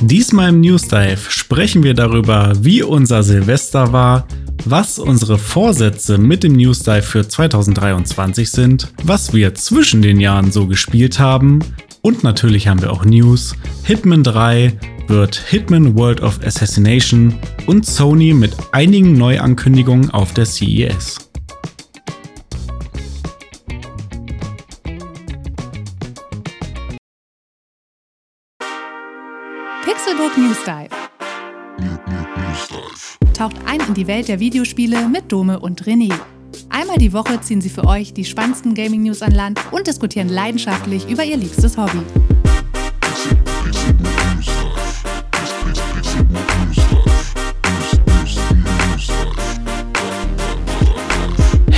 Diesmal im News Dive sprechen wir darüber, wie unser Silvester war, was unsere Vorsätze mit dem News Dive für 2023 sind, was wir zwischen den Jahren so gespielt haben und natürlich haben wir auch News. Hitman 3 wird Hitman World of Assassination und Sony mit einigen Neuankündigungen auf der CES. Pixelbook News Dive. Taucht ein in die Welt der Videospiele mit Dome und René. Einmal die Woche ziehen sie für euch die spannendsten Gaming-News an Land und diskutieren leidenschaftlich über ihr liebstes Hobby.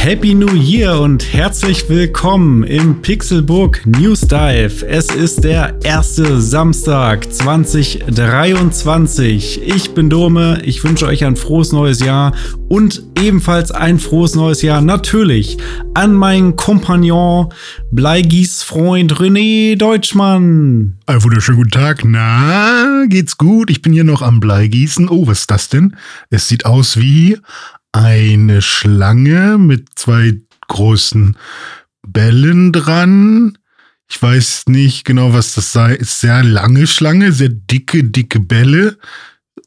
Happy New Year und herzlich willkommen im Pixelbook News Dive. Es ist der erste Samstag 2023. Ich bin Dome, ich wünsche euch ein frohes neues Jahr und ebenfalls ein frohes neues Jahr natürlich an meinen Kompagnon Bleigieß Freund René Deutschmann. Ein wunderschönen guten Tag. Na, geht's gut? Ich bin hier noch am Bleigießen. Oh, was ist das denn? Es sieht aus wie eine Schlange mit zwei großen Bällen dran. Ich weiß nicht genau, was das sei. Ist sehr lange Schlange, sehr dicke, dicke Bälle.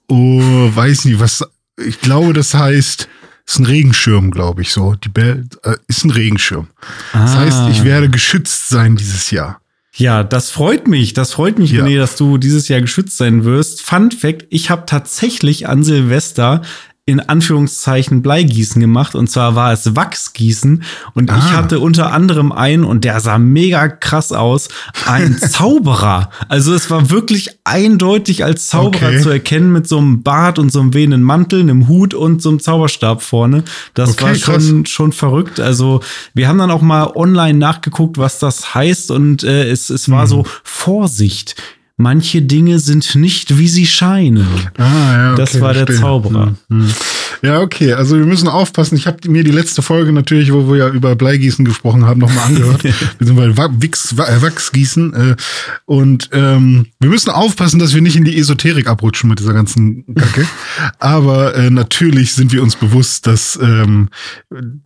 Oh, weiß nicht, was. Ich glaube, das heißt, ist ein Regenschirm, glaube ich so. Die Bälle äh, ist ein Regenschirm. Ah. Das heißt, ich werde geschützt sein dieses Jahr. Ja, das freut mich. Das freut mich, ja. René, dass du dieses Jahr geschützt sein wirst. Fun Fact: Ich habe tatsächlich an Silvester in Anführungszeichen Bleigießen gemacht und zwar war es Wachsgießen und ah. ich hatte unter anderem einen und der sah mega krass aus, ein Zauberer. Also es war wirklich eindeutig als Zauberer okay. zu erkennen mit so einem Bart und so einem wehenden Mantel, einem Hut und so einem Zauberstab vorne. Das okay, war schon schon verrückt. Also wir haben dann auch mal online nachgeguckt, was das heißt und äh, es es war mhm. so Vorsicht manche Dinge sind nicht, wie sie scheinen. Ah, ja, okay, das war der verstehe. Zauberer. Hm, hm. Ja, okay. Also wir müssen aufpassen. Ich habe mir die letzte Folge natürlich, wo wir ja über Bleigießen gesprochen haben, nochmal angehört. wir sind bei Wachs, äh, Wachsgießen. Äh, und ähm, wir müssen aufpassen, dass wir nicht in die Esoterik abrutschen mit dieser ganzen Kacke. Aber äh, natürlich sind wir uns bewusst, dass ähm,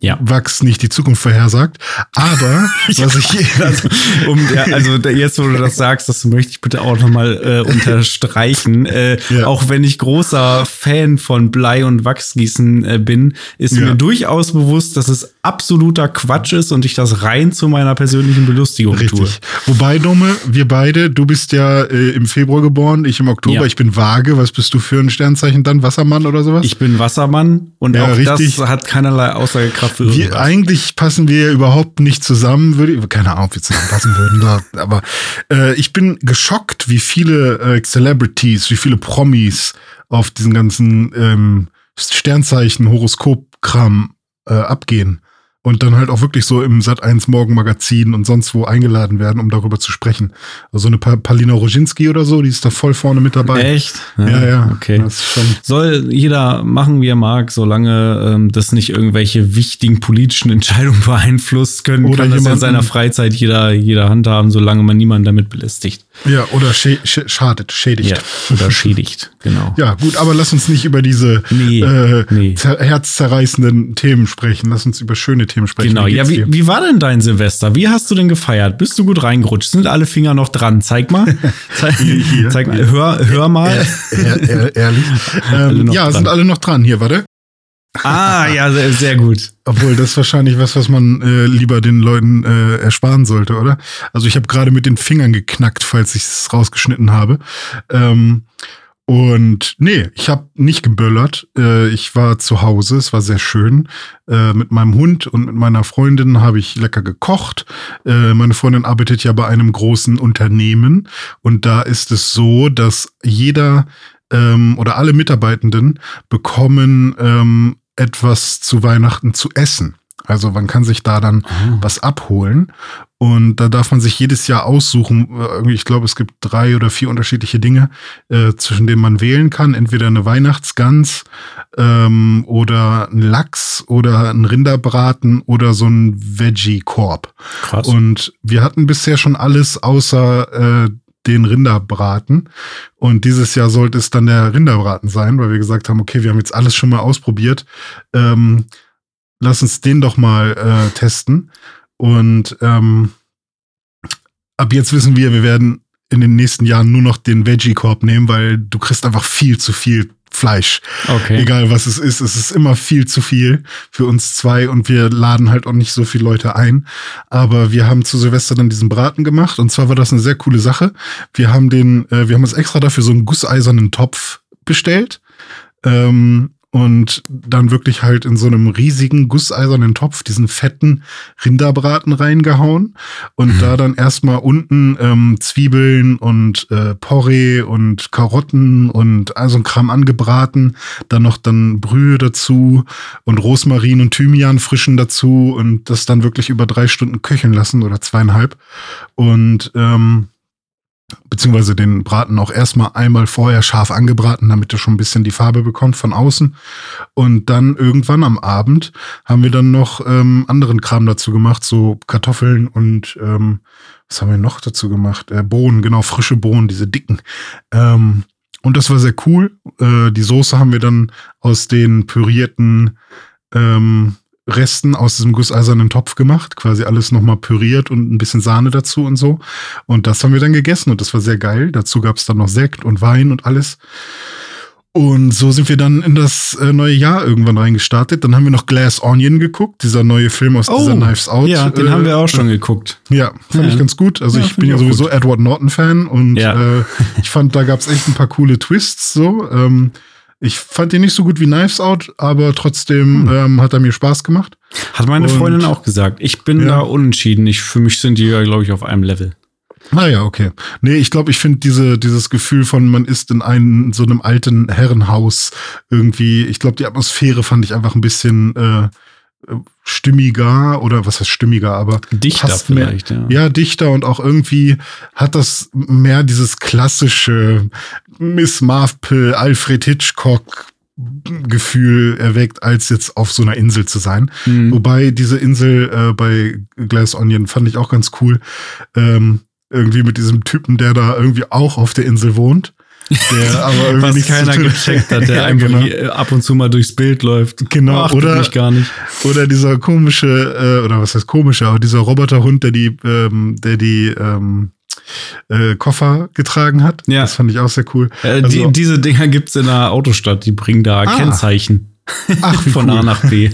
ja. Wachs nicht die Zukunft vorhersagt. Aber was ich also, um, ja, also jetzt, wo du das sagst, das möchte ich bitte auch nochmal äh, unterstreichen. Äh, ja. Auch wenn ich großer Fan von Blei und Wachsgießen äh, bin, ist ja. mir durchaus bewusst, dass es absoluter Quatsch ist und ich das rein zu meiner persönlichen Belustigung Richtig. tue. Wobei, Dome, wir beide, du bist ja äh, im Februar geboren, ich im Oktober, ja. ich bin vage. Was bist du für ein Sternzeichen dann? Wassermann oder sowas? Ich bin Wassermann und ja, auch richtig. das hat keinerlei Aussagekraft für. Wir, eigentlich passen wir überhaupt nicht zusammen, würde ich, keine Ahnung, ob wir zusammenpassen würden, aber äh, ich bin geschockt, wie viele äh, Celebrities, wie viele Promis auf diesen ganzen ähm, Sternzeichen, Horoskop-Kram äh, abgehen und dann halt auch wirklich so im Sat 1 Morgenmagazin und sonst wo eingeladen werden, um darüber zu sprechen. Also eine pa Palina Roginski oder so, die ist da voll vorne mit dabei. Echt? Ja, ja. ja. Okay. Soll jeder machen, wie er mag, solange ähm, das nicht irgendwelche wichtigen politischen Entscheidungen beeinflusst können, oder kann das in seiner Freizeit jeder, jeder handhaben, solange man niemanden damit belästigt. Ja, oder sch sch schadet, schädigt. Ja, oder schädigt, genau. Ja, gut, aber lass uns nicht über diese nee, äh, nee. herzzerreißenden Themen sprechen. Lass uns über schöne Themen sprechen. Genau, wie ja, wie, wie war denn dein Silvester? Wie hast du denn gefeiert? Bist du gut reingerutscht? Sind alle Finger noch dran? Zeig mal. Zeig, zeig mal. Hör, hör mal. Ehr, ehr, ehrlich. Ähm, ja, dran. sind alle noch dran. Hier, warte. Ah, ja, sehr, sehr, gut. Obwohl, das ist wahrscheinlich was, was man äh, lieber den Leuten äh, ersparen sollte, oder? Also ich habe gerade mit den Fingern geknackt, falls ich es rausgeschnitten habe. Ähm, und nee, ich habe nicht geböllert. Äh, ich war zu Hause, es war sehr schön. Äh, mit meinem Hund und mit meiner Freundin habe ich lecker gekocht. Äh, meine Freundin arbeitet ja bei einem großen Unternehmen und da ist es so, dass jeder ähm, oder alle Mitarbeitenden bekommen ähm, etwas zu Weihnachten zu essen. Also man kann sich da dann oh. was abholen und da darf man sich jedes Jahr aussuchen. Äh, ich glaube, es gibt drei oder vier unterschiedliche Dinge, äh, zwischen denen man wählen kann. Entweder eine Weihnachtsgans ähm, oder ein Lachs oder ein Rinderbraten oder so ein Veggie-Korb. Krass. Und wir hatten bisher schon alles außer äh, den Rinderbraten. Und dieses Jahr sollte es dann der Rinderbraten sein, weil wir gesagt haben, okay, wir haben jetzt alles schon mal ausprobiert. Ähm, lass uns den doch mal äh, testen. Und ähm, ab jetzt wissen wir, wir werden in den nächsten Jahren nur noch den Veggie-Korb nehmen, weil du kriegst einfach viel zu viel Fleisch. Okay. Egal was es ist, es ist immer viel zu viel für uns zwei und wir laden halt auch nicht so viele Leute ein. Aber wir haben zu Silvester dann diesen Braten gemacht und zwar war das eine sehr coole Sache. Wir haben den, äh, wir haben uns extra dafür so einen gusseisernen Topf bestellt. Ähm, und dann wirklich halt in so einem riesigen gusseisernen Topf diesen fetten Rinderbraten reingehauen und mhm. da dann erstmal unten ähm, Zwiebeln und äh, Porree und Karotten und also ein Kram angebraten, dann noch dann Brühe dazu und Rosmarin und Thymian frischen dazu und das dann wirklich über drei Stunden köcheln lassen oder zweieinhalb und ähm, beziehungsweise den Braten auch erstmal einmal vorher scharf angebraten, damit er schon ein bisschen die Farbe bekommt von außen. Und dann irgendwann am Abend haben wir dann noch ähm, anderen Kram dazu gemacht, so Kartoffeln und ähm, was haben wir noch dazu gemacht? Äh, Bohnen, genau, frische Bohnen, diese dicken. Ähm, und das war sehr cool. Äh, die Soße haben wir dann aus den pürierten ähm, Resten aus diesem gusseisernen Topf gemacht, quasi alles nochmal püriert und ein bisschen Sahne dazu und so. Und das haben wir dann gegessen und das war sehr geil. Dazu gab es dann noch Sekt und Wein und alles. Und so sind wir dann in das äh, neue Jahr irgendwann reingestartet. Dann haben wir noch Glass Onion geguckt, dieser neue Film aus oh, dieser Knives Out. Ja, den äh, haben wir auch schon geguckt. Ja, fand ja. ich ganz gut. Also ja, ich bin ja sowieso gut. Edward Norton-Fan und ja. äh, ich fand, da gab es echt ein paar coole Twists so. Ähm, ich fand ihn nicht so gut wie Knives Out, aber trotzdem hm. ähm, hat er mir Spaß gemacht. Hat meine Und, Freundin auch gesagt. Ich bin ja. da unentschieden. Ich, für mich sind die ja, glaube ich, auf einem Level. Ah ja, okay. Nee, ich glaube, ich finde diese, dieses Gefühl von, man ist in einem, so einem alten Herrenhaus irgendwie, ich glaube, die Atmosphäre fand ich einfach ein bisschen äh, stimmiger oder was heißt stimmiger, aber dichter vielleicht, mehr, ja. Ja, dichter und auch irgendwie hat das mehr dieses klassische Miss Marple, Alfred Hitchcock Gefühl erweckt, als jetzt auf so einer Insel zu sein. Mhm. Wobei diese Insel äh, bei Glass Onion fand ich auch ganz cool. Ähm, irgendwie mit diesem Typen, der da irgendwie auch auf der Insel wohnt. Der aber irgendwie Was keiner gecheckt hat, der ja, einfach genau. ab und zu mal durchs Bild läuft. Genau, Ach, oder, gar nicht. oder dieser komische, äh, oder was heißt komische, aber dieser Roboterhund, der die, ähm, der die ähm, äh, Koffer getragen hat. Ja. Das fand ich auch sehr cool. Äh, also, die, diese Dinger gibt es in der Autostadt, die bringen da ah. Kennzeichen. Ach, von cool. A nach B.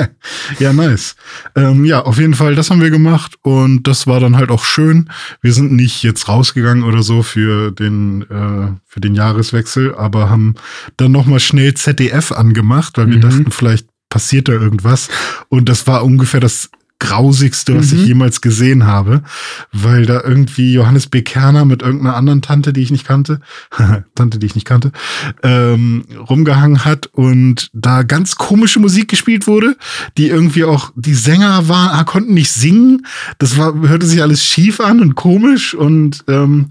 ja, nice. Ähm, ja, auf jeden Fall, das haben wir gemacht und das war dann halt auch schön. Wir sind nicht jetzt rausgegangen oder so für den, äh, für den Jahreswechsel, aber haben dann nochmal schnell ZDF angemacht, weil wir mhm. dachten, vielleicht passiert da irgendwas. Und das war ungefähr das grausigste, was mhm. ich jemals gesehen habe, weil da irgendwie Johannes B. Kerner mit irgendeiner anderen Tante, die ich nicht kannte, Tante, die ich nicht kannte, ähm, rumgehangen hat und da ganz komische Musik gespielt wurde, die irgendwie auch, die Sänger waren, konnten nicht singen, das war, hörte sich alles schief an und komisch und ähm,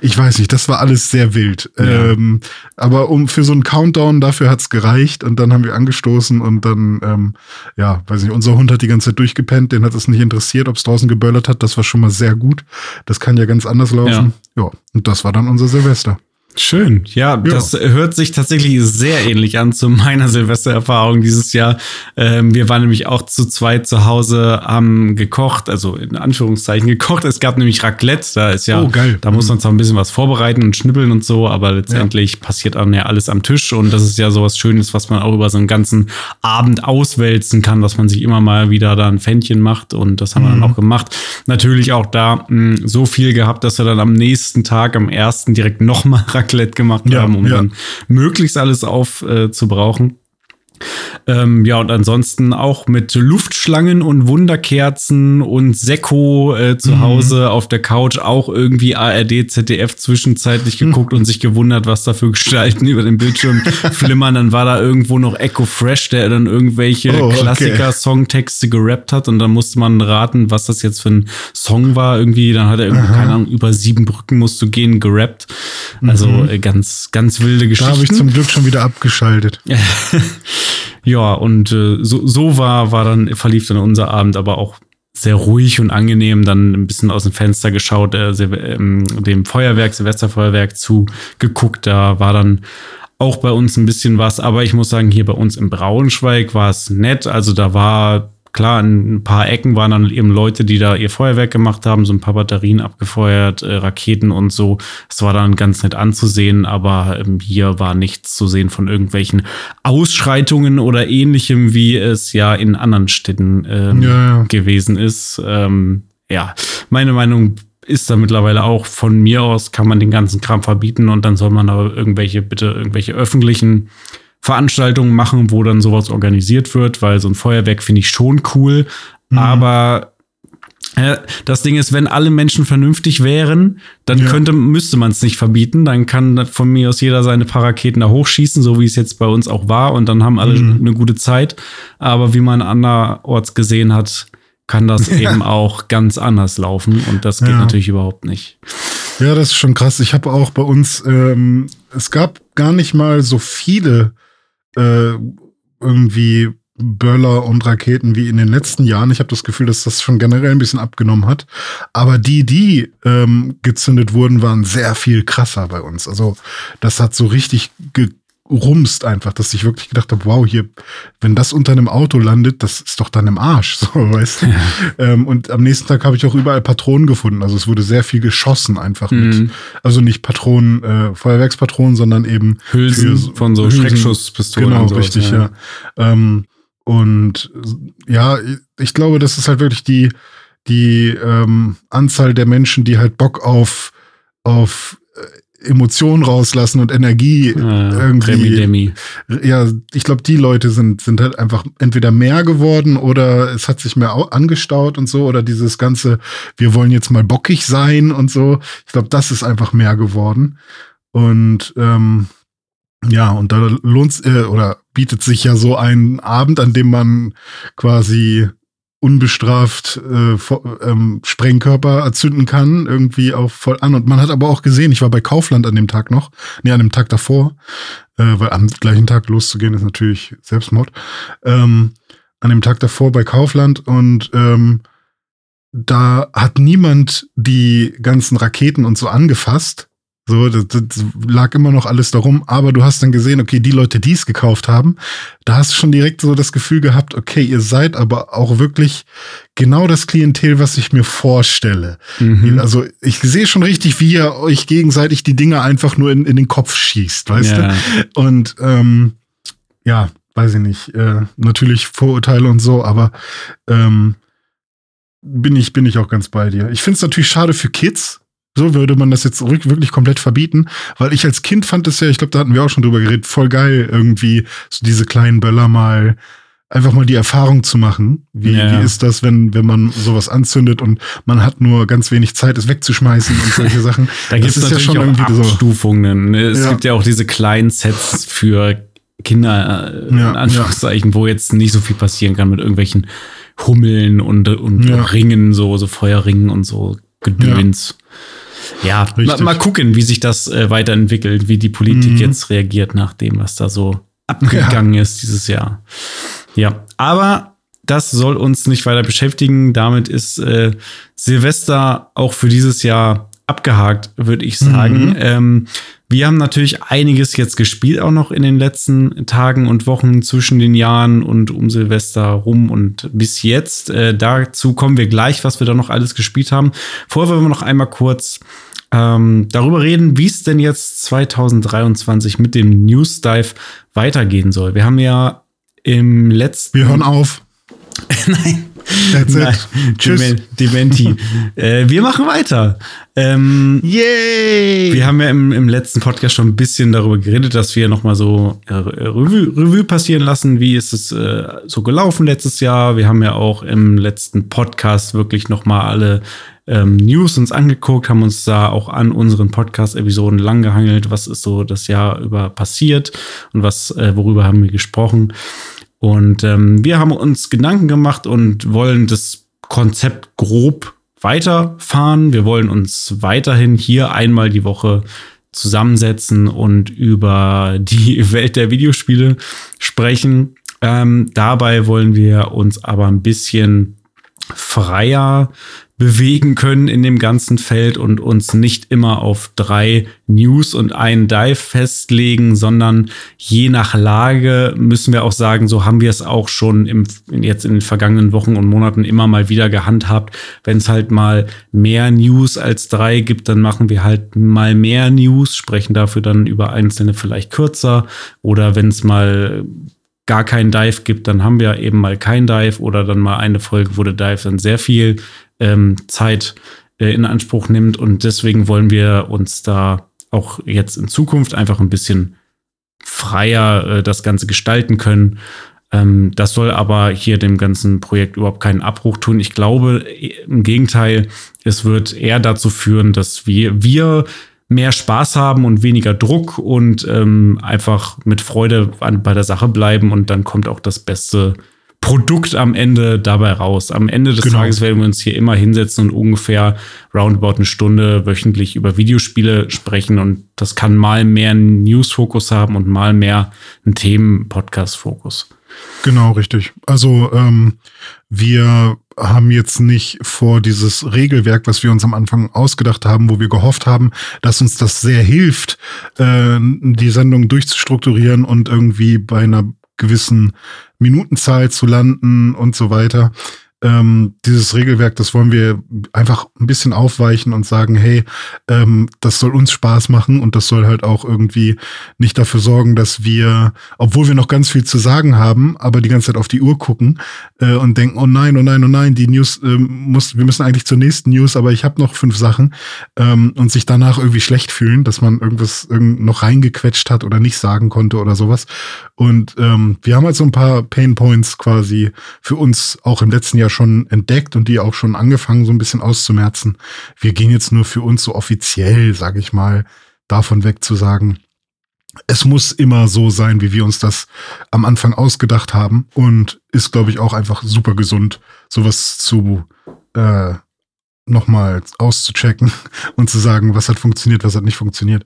ich weiß nicht, das war alles sehr wild. Ja. Ähm, aber um für so einen Countdown, dafür hat's gereicht und dann haben wir angestoßen und dann, ähm, ja, weiß nicht, unser Hund hat die ganze Zeit durchgepennt, den hat es nicht interessiert, ob es draußen geböllert hat, das war schon mal sehr gut. Das kann ja ganz anders laufen. Ja, ja und das war dann unser Silvester. Schön. Ja, ja, das hört sich tatsächlich sehr ähnlich an zu meiner Silvestererfahrung dieses Jahr. Ähm, wir waren nämlich auch zu zweit zu Hause, haben gekocht, also in Anführungszeichen gekocht. Es gab nämlich Raclette, da ist ja, oh, da muss man zwar ein bisschen was vorbereiten und schnippeln und so, aber letztendlich ja. passiert dann ja alles am Tisch und das ist ja sowas Schönes, was man auch über so einen ganzen Abend auswälzen kann, dass man sich immer mal wieder da ein Fännchen macht und das haben wir dann mhm. auch gemacht. Natürlich auch da mh, so viel gehabt, dass wir dann am nächsten Tag, am ersten direkt nochmal Raclette gemacht ja, haben, um ja. dann möglichst alles aufzubrauchen. Äh, ähm, ja, und ansonsten auch mit Luftschlangen und Wunderkerzen und Sekko äh, zu mhm. Hause auf der Couch auch irgendwie ARD, ZDF zwischenzeitlich geguckt und sich gewundert, was da für Gestalten über dem Bildschirm flimmern. Dann war da irgendwo noch Echo Fresh, der dann irgendwelche oh, okay. Klassiker-Songtexte gerappt hat und dann musste man raten, was das jetzt für ein Song war. Irgendwie, dann hat er irgendwie, keine Ahnung, über sieben Brücken musst du gehen, gerappt. Also mhm. äh, ganz, ganz wilde Geschichten. Da habe ich zum Glück schon wieder abgeschaltet. Ja, und äh, so, so war, war dann, verlief dann unser Abend, aber auch sehr ruhig und angenehm dann ein bisschen aus dem Fenster geschaut, äh, ähm, dem Feuerwerk, Silvesterfeuerwerk zugeguckt. Da war dann auch bei uns ein bisschen was, aber ich muss sagen, hier bei uns im Braunschweig war es nett. Also da war klar, in ein paar Ecken waren dann eben Leute, die da ihr Feuerwerk gemacht haben, so ein paar Batterien abgefeuert, äh, Raketen und so. Es war dann ganz nett anzusehen, aber ähm, hier war nichts zu sehen von irgendwelchen Ausschreitungen oder ähnlichem, wie es ja in anderen Städten ähm, ja, ja. gewesen ist. Ähm, ja, meine Meinung ist da mittlerweile auch von mir aus, kann man den ganzen Kram verbieten und dann soll man aber irgendwelche, bitte irgendwelche öffentlichen Veranstaltungen machen, wo dann sowas organisiert wird, weil so ein Feuerwerk finde ich schon cool. Mhm. Aber äh, das Ding ist, wenn alle Menschen vernünftig wären, dann ja. könnte, müsste man es nicht verbieten. Dann kann von mir aus jeder seine paar Raketen da hochschießen, so wie es jetzt bei uns auch war. Und dann haben alle mhm. eine gute Zeit. Aber wie man anderorts gesehen hat, kann das ja. eben auch ganz anders laufen. Und das geht ja. natürlich überhaupt nicht. Ja, das ist schon krass. Ich habe auch bei uns, ähm, es gab gar nicht mal so viele äh, irgendwie Böller und Raketen wie in den letzten Jahren. Ich habe das Gefühl, dass das schon generell ein bisschen abgenommen hat. Aber die, die ähm, gezündet wurden, waren sehr viel krasser bei uns. Also das hat so richtig ge rumst einfach, dass ich wirklich gedacht habe, wow, hier, wenn das unter einem Auto landet, das ist doch dann im Arsch, so, weißt du. Ja. Ähm, und am nächsten Tag habe ich auch überall Patronen gefunden. Also es wurde sehr viel geschossen einfach mhm. mit, also nicht Patronen, äh, Feuerwerkspatronen, sondern eben Hülsen für, von so Hülsen, Schreckschusspistolen. Genau, sowas, richtig, ja. ja. Ähm, und ja, ich glaube, das ist halt wirklich die, die ähm, Anzahl der Menschen, die halt Bock auf, auf Emotionen rauslassen und Energie ja, irgendwie. Demi. Ja, ich glaube, die Leute sind, sind halt einfach entweder mehr geworden oder es hat sich mehr angestaut und so oder dieses ganze, wir wollen jetzt mal bockig sein und so. Ich glaube, das ist einfach mehr geworden. Und ähm, ja, und da lohnt äh, oder bietet sich ja so ein Abend, an dem man quasi unbestraft äh, ähm, Sprengkörper erzünden kann, irgendwie auch voll an. Und man hat aber auch gesehen, ich war bei Kaufland an dem Tag noch, nee, an dem Tag davor, äh, weil am gleichen Tag loszugehen ist natürlich Selbstmord. Ähm, an dem Tag davor bei Kaufland und ähm, da hat niemand die ganzen Raketen und so angefasst, so, das, das lag immer noch alles darum, aber du hast dann gesehen, okay, die Leute, die es gekauft haben, da hast du schon direkt so das Gefühl gehabt, okay, ihr seid aber auch wirklich genau das Klientel, was ich mir vorstelle. Mhm. Also ich sehe schon richtig, wie ihr euch gegenseitig die Dinge einfach nur in, in den Kopf schießt, weißt ja. du? Und ähm, ja, weiß ich nicht, äh, natürlich Vorurteile und so, aber ähm, bin ich, bin ich auch ganz bei dir. Ich finde es natürlich schade für Kids, so würde man das jetzt wirklich komplett verbieten, weil ich als Kind fand es ja, ich glaube, da hatten wir auch schon drüber geredet, voll geil irgendwie so diese kleinen Böller mal einfach mal die Erfahrung zu machen. Wie, ja. wie ist das, wenn, wenn man sowas anzündet und man hat nur ganz wenig Zeit, es wegzuschmeißen und solche Sachen. da gibt es ja schon irgendwie Abstufungen. So. Es ja. gibt ja auch diese kleinen Sets für Kinder, äh, in Anführungszeichen, wo jetzt nicht so viel passieren kann mit irgendwelchen Hummeln und, und Ringen, so, so Feuerringen und so Gedöns. Ja, ma, mal gucken, wie sich das äh, weiterentwickelt, wie die Politik mhm. jetzt reagiert nach dem, was da so abgegangen ja. ist dieses Jahr. Ja, aber das soll uns nicht weiter beschäftigen. Damit ist äh, Silvester auch für dieses Jahr abgehakt, würde ich sagen. Mhm. Ähm, wir haben natürlich einiges jetzt gespielt, auch noch in den letzten Tagen und Wochen zwischen den Jahren und um Silvester rum und bis jetzt. Äh, dazu kommen wir gleich, was wir da noch alles gespielt haben. Vorher wollen wir noch einmal kurz ähm, darüber reden, wie es denn jetzt 2023 mit dem News Dive weitergehen soll. Wir haben ja im letzten. Wir hören auf. Nein. That's Nein. it. Tschüss. Dementi. äh, wir machen weiter. Ähm, Yay! Wir haben ja im, im, letzten Podcast schon ein bisschen darüber geredet, dass wir nochmal so äh, Revue, Revue, passieren lassen. Wie ist es äh, so gelaufen letztes Jahr? Wir haben ja auch im letzten Podcast wirklich nochmal alle ähm, News uns angeguckt, haben uns da auch an unseren Podcast-Episoden langgehangelt. Was ist so das Jahr über passiert und was, äh, worüber haben wir gesprochen? Und ähm, wir haben uns Gedanken gemacht und wollen das Konzept grob weiterfahren. Wir wollen uns weiterhin hier einmal die Woche zusammensetzen und über die Welt der Videospiele sprechen. Ähm, dabei wollen wir uns aber ein bisschen freier bewegen können in dem ganzen Feld und uns nicht immer auf drei News und einen Dive festlegen, sondern je nach Lage müssen wir auch sagen, so haben wir es auch schon im, jetzt in den vergangenen Wochen und Monaten immer mal wieder gehandhabt. Wenn es halt mal mehr News als drei gibt, dann machen wir halt mal mehr News, sprechen dafür dann über einzelne vielleicht kürzer oder wenn es mal gar keinen Dive gibt, dann haben wir eben mal kein Dive oder dann mal eine Folge, wo der Dive dann sehr viel ähm, Zeit äh, in Anspruch nimmt. Und deswegen wollen wir uns da auch jetzt in Zukunft einfach ein bisschen freier äh, das Ganze gestalten können. Ähm, das soll aber hier dem ganzen Projekt überhaupt keinen Abbruch tun. Ich glaube, im Gegenteil, es wird eher dazu führen, dass wir, wir mehr Spaß haben und weniger Druck und ähm, einfach mit Freude an, bei der Sache bleiben und dann kommt auch das beste Produkt am Ende dabei raus. Am Ende des genau. Tages werden wir uns hier immer hinsetzen und ungefähr roundabout eine Stunde wöchentlich über Videospiele sprechen und das kann mal mehr einen News-Fokus haben und mal mehr einen Themen-Podcast-Fokus. Genau, richtig. Also ähm, wir haben jetzt nicht vor dieses Regelwerk, was wir uns am Anfang ausgedacht haben, wo wir gehofft haben, dass uns das sehr hilft, äh, die Sendung durchzustrukturieren und irgendwie bei einer gewissen Minutenzahl zu landen und so weiter ähm, dieses Regelwerk, das wollen wir einfach ein bisschen aufweichen und sagen, hey, ähm, das soll uns Spaß machen und das soll halt auch irgendwie nicht dafür sorgen, dass wir, obwohl wir noch ganz viel zu sagen haben, aber die ganze Zeit auf die Uhr gucken äh, und denken, oh nein, oh nein, oh nein, die News ähm, muss, wir müssen eigentlich zur nächsten News, aber ich habe noch fünf Sachen ähm, und sich danach irgendwie schlecht fühlen, dass man irgendwas irgend noch reingequetscht hat oder nicht sagen konnte oder sowas. Und ähm, wir haben halt so ein paar Pain Points quasi für uns auch im letzten Jahr schon entdeckt und die auch schon angefangen, so ein bisschen auszumerzen. Wir gehen jetzt nur für uns so offiziell, sage ich mal, davon weg zu sagen, es muss immer so sein, wie wir uns das am Anfang ausgedacht haben und ist, glaube ich, auch einfach super gesund, sowas zu äh, nochmal auszuchecken und zu sagen, was hat funktioniert, was hat nicht funktioniert.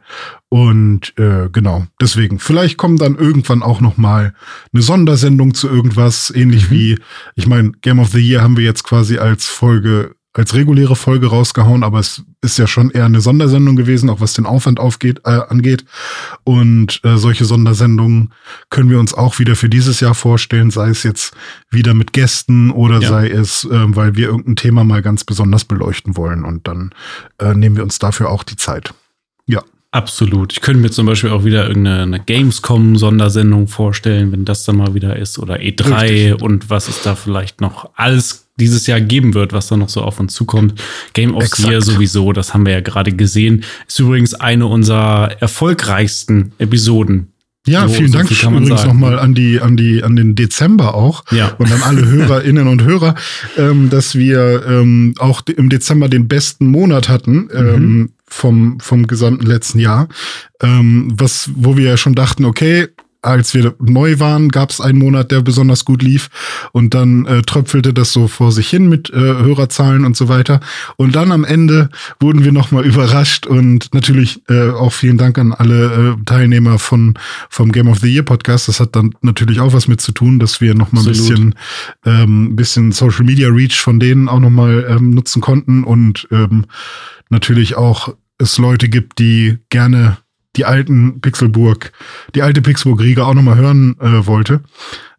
Und äh, genau, deswegen, vielleicht kommt dann irgendwann auch nochmal eine Sondersendung zu irgendwas, ähnlich mhm. wie, ich meine, Game of the Year haben wir jetzt quasi als Folge als reguläre Folge rausgehauen, aber es ist ja schon eher eine Sondersendung gewesen, auch was den Aufwand aufgeht, äh, angeht. Und äh, solche Sondersendungen können wir uns auch wieder für dieses Jahr vorstellen, sei es jetzt wieder mit Gästen oder ja. sei es, äh, weil wir irgendein Thema mal ganz besonders beleuchten wollen. Und dann äh, nehmen wir uns dafür auch die Zeit. Ja. Absolut. Ich könnte mir zum Beispiel auch wieder irgendeine Gamescom-Sondersendung vorstellen, wenn das dann mal wieder ist, oder E3 Richtig. und was es da vielleicht noch alles dieses Jahr geben wird, was da noch so auf uns zukommt. Game of the Year sowieso, das haben wir ja gerade gesehen. Ist übrigens eine unserer erfolgreichsten Episoden ja, so, vielen so Dank übrigens nochmal an die, an die, an den Dezember auch ja. und an alle Hörerinnen und Hörer, ähm, dass wir ähm, auch im Dezember den besten Monat hatten. Ähm, mhm vom, vom gesamten letzten Jahr. Ähm, was, wo wir ja schon dachten, okay, als wir neu waren, gab es einen Monat, der besonders gut lief und dann äh, tröpfelte das so vor sich hin mit äh, Hörerzahlen und so weiter. Und dann am Ende wurden wir nochmal überrascht und natürlich äh, auch vielen Dank an alle äh, Teilnehmer von vom Game of the Year Podcast. Das hat dann natürlich auch was mit zu tun, dass wir nochmal ein bisschen, ähm, bisschen Social Media Reach von denen auch nochmal ähm, nutzen konnten und ähm, natürlich auch es Leute gibt, die gerne die alten Pixelburg, die alte Pixelburg-Riga auch nochmal hören äh, wollte.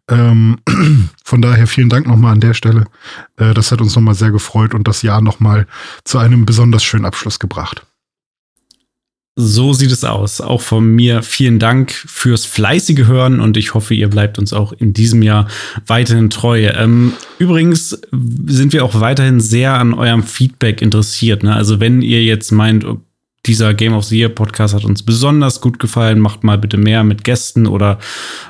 Ähm, von daher vielen Dank nochmal an der Stelle. Äh, das hat uns nochmal sehr gefreut und das Jahr nochmal zu einem besonders schönen Abschluss gebracht. So sieht es aus. Auch von mir vielen Dank fürs fleißige Hören und ich hoffe, ihr bleibt uns auch in diesem Jahr weiterhin treu. Ähm, übrigens sind wir auch weiterhin sehr an eurem Feedback interessiert. Ne? Also wenn ihr jetzt meint, dieser Game of the Year Podcast hat uns besonders gut gefallen. Macht mal bitte mehr mit Gästen oder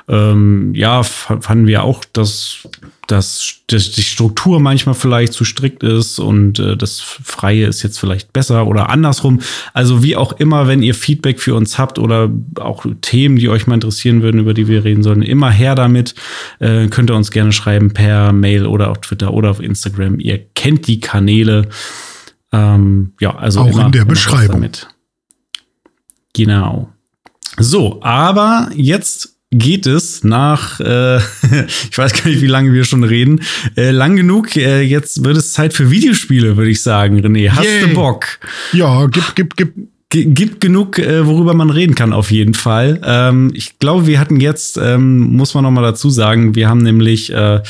ähm, ja, fanden wir auch, dass, dass, dass die Struktur manchmal vielleicht zu strikt ist und äh, das Freie ist jetzt vielleicht besser oder andersrum. Also wie auch immer, wenn ihr Feedback für uns habt oder auch Themen, die euch mal interessieren würden, über die wir reden sollen, immer her damit. Äh, könnt ihr uns gerne schreiben per Mail oder auf Twitter oder auf Instagram. Ihr kennt die Kanäle. Ähm, ja, also auch immer, in der Beschreibung. Genau. So, aber jetzt geht es nach, äh, ich weiß gar nicht, wie lange wir schon reden, äh, lang genug. Äh, jetzt wird es Zeit für Videospiele, würde ich sagen, René. Hast Yay. du Bock? Ja, gib, gib, gib, gibt genug, äh, worüber man reden kann, auf jeden Fall. Ähm, ich glaube, wir hatten jetzt, ähm, muss man noch mal dazu sagen, wir haben nämlich äh,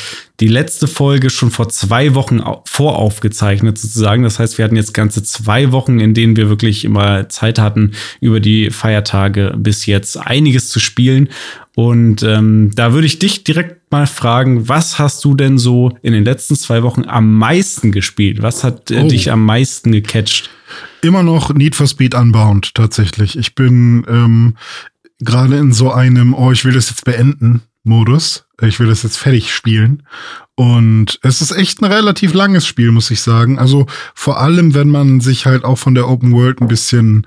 die letzte Folge schon vor zwei Wochen voraufgezeichnet, sozusagen. Das heißt, wir hatten jetzt ganze zwei Wochen, in denen wir wirklich immer Zeit hatten, über die Feiertage bis jetzt einiges zu spielen. Und ähm, da würde ich dich direkt mal fragen, was hast du denn so in den letzten zwei Wochen am meisten gespielt? Was hat äh, oh. dich am meisten gecatcht? Immer noch Need for Speed Unbound, tatsächlich. Ich bin ähm, gerade in so einem, oh, ich will das jetzt beenden, Modus. Ich will das jetzt fertig spielen. Und es ist echt ein relativ langes Spiel, muss ich sagen. Also vor allem, wenn man sich halt auch von der Open World ein bisschen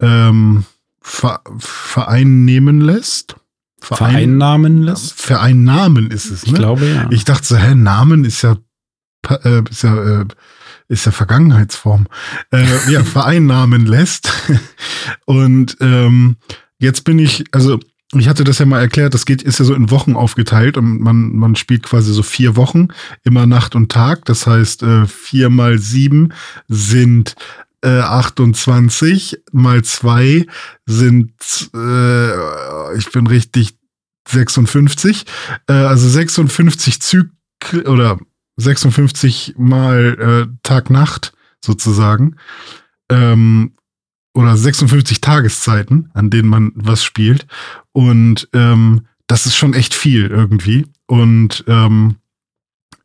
ähm, ver vereinnehmen lässt. Verein Vereinnahmen lässt? Vereinnahmen ist es, ne? Ich glaube, ja. Ich dachte so, hä, Namen ist ja, äh, ist ja, äh, ist ja Vergangenheitsform. Äh, ja, vereinnahmen lässt. Und ähm, jetzt bin ich, also ich hatte das ja mal erklärt, das geht, ist ja so in Wochen aufgeteilt und man, man spielt quasi so vier Wochen, immer Nacht und Tag. Das heißt, äh, vier mal sieben sind äh, 28, mal zwei sind, äh, ich bin richtig 56, äh, also 56 Zyklen oder 56 mal äh, Tag-Nacht sozusagen. Ähm, oder 56 Tageszeiten, an denen man was spielt. Und ähm, das ist schon echt viel irgendwie. Und ähm,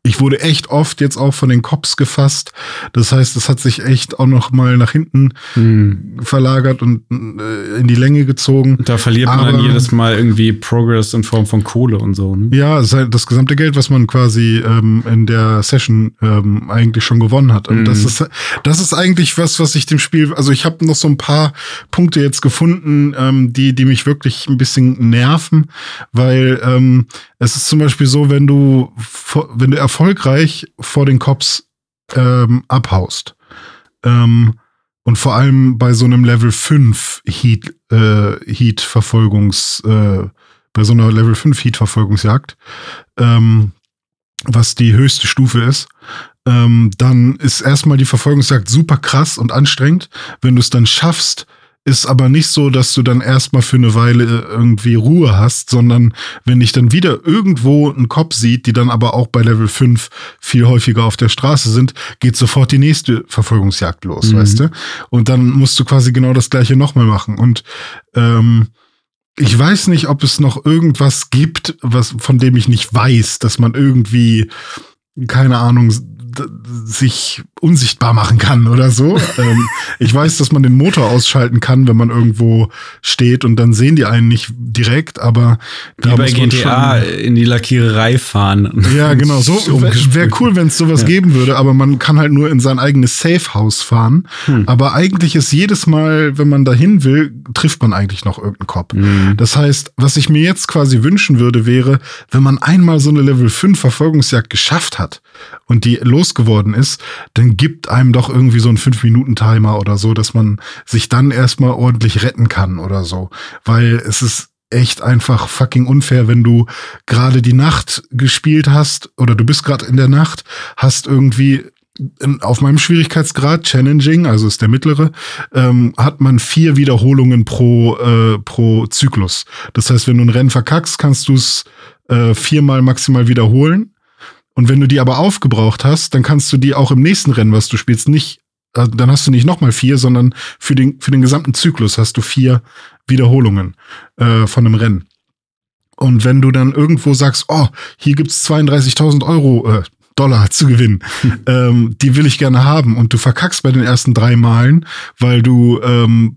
ich wurde echt oft jetzt auch von den Cops gefasst. Das heißt, es hat sich echt auch noch mal nach hinten hm. verlagert und äh, in die Länge gezogen. Da verliert man Aber, dann jedes Mal irgendwie Progress in Form von Kohle und so. Ne? Ja, das, halt das gesamte Geld, was man quasi ähm, in der Session ähm, eigentlich schon gewonnen hat. Und hm. das ist das ist eigentlich was, was ich dem Spiel. Also ich habe noch so ein paar Punkte jetzt gefunden, ähm, die die mich wirklich ein bisschen nerven, weil ähm, es ist zum Beispiel so, wenn du, wenn du erfolgreich vor den Cops ähm, abhaust ähm, und vor allem bei so einem Level 5 Heat, äh, Heat Verfolgungs, äh, bei so einer Level 5 Heat Verfolgungsjagd, ähm, was die höchste Stufe ist, ähm, dann ist erstmal die Verfolgungsjagd super krass und anstrengend. Wenn du es dann schaffst, ist aber nicht so, dass du dann erstmal für eine Weile irgendwie Ruhe hast, sondern wenn dich dann wieder irgendwo ein Kopf sieht, die dann aber auch bei Level 5 viel häufiger auf der Straße sind, geht sofort die nächste Verfolgungsjagd los, mhm. weißt du? Und dann musst du quasi genau das gleiche nochmal machen. Und ähm, ich weiß nicht, ob es noch irgendwas gibt, was von dem ich nicht weiß, dass man irgendwie keine Ahnung, sich unsichtbar machen kann oder so. ähm, ich weiß, dass man den Motor ausschalten kann, wenn man irgendwo steht und dann sehen die einen nicht direkt, aber Wie da bei GTA in die Lackiererei fahren. Ja, genau. So wäre cool, wenn es sowas ja. geben würde, aber man kann halt nur in sein eigenes Safe-House fahren. Hm. Aber eigentlich ist jedes Mal, wenn man dahin will, trifft man eigentlich noch irgendeinen Kopf. Hm. Das heißt, was ich mir jetzt quasi wünschen würde, wäre, wenn man einmal so eine Level 5 Verfolgungsjagd geschafft hat und die losgeworden ist, dann gibt einem doch irgendwie so ein 5-Minuten-Timer oder so, dass man sich dann erstmal ordentlich retten kann oder so. Weil es ist echt einfach fucking unfair, wenn du gerade die Nacht gespielt hast oder du bist gerade in der Nacht, hast irgendwie auf meinem Schwierigkeitsgrad, Challenging, also ist der mittlere, ähm, hat man vier Wiederholungen pro, äh, pro Zyklus. Das heißt, wenn du ein Rennen verkackst, kannst du es äh, viermal maximal wiederholen. Und wenn du die aber aufgebraucht hast, dann kannst du die auch im nächsten Rennen, was du spielst, nicht, äh, dann hast du nicht nochmal vier, sondern für den, für den gesamten Zyklus hast du vier Wiederholungen äh, von einem Rennen. Und wenn du dann irgendwo sagst, oh, hier gibt's 32.000 Euro, äh, Dollar zu gewinnen, ähm, die will ich gerne haben und du verkackst bei den ersten drei Malen, weil du ähm,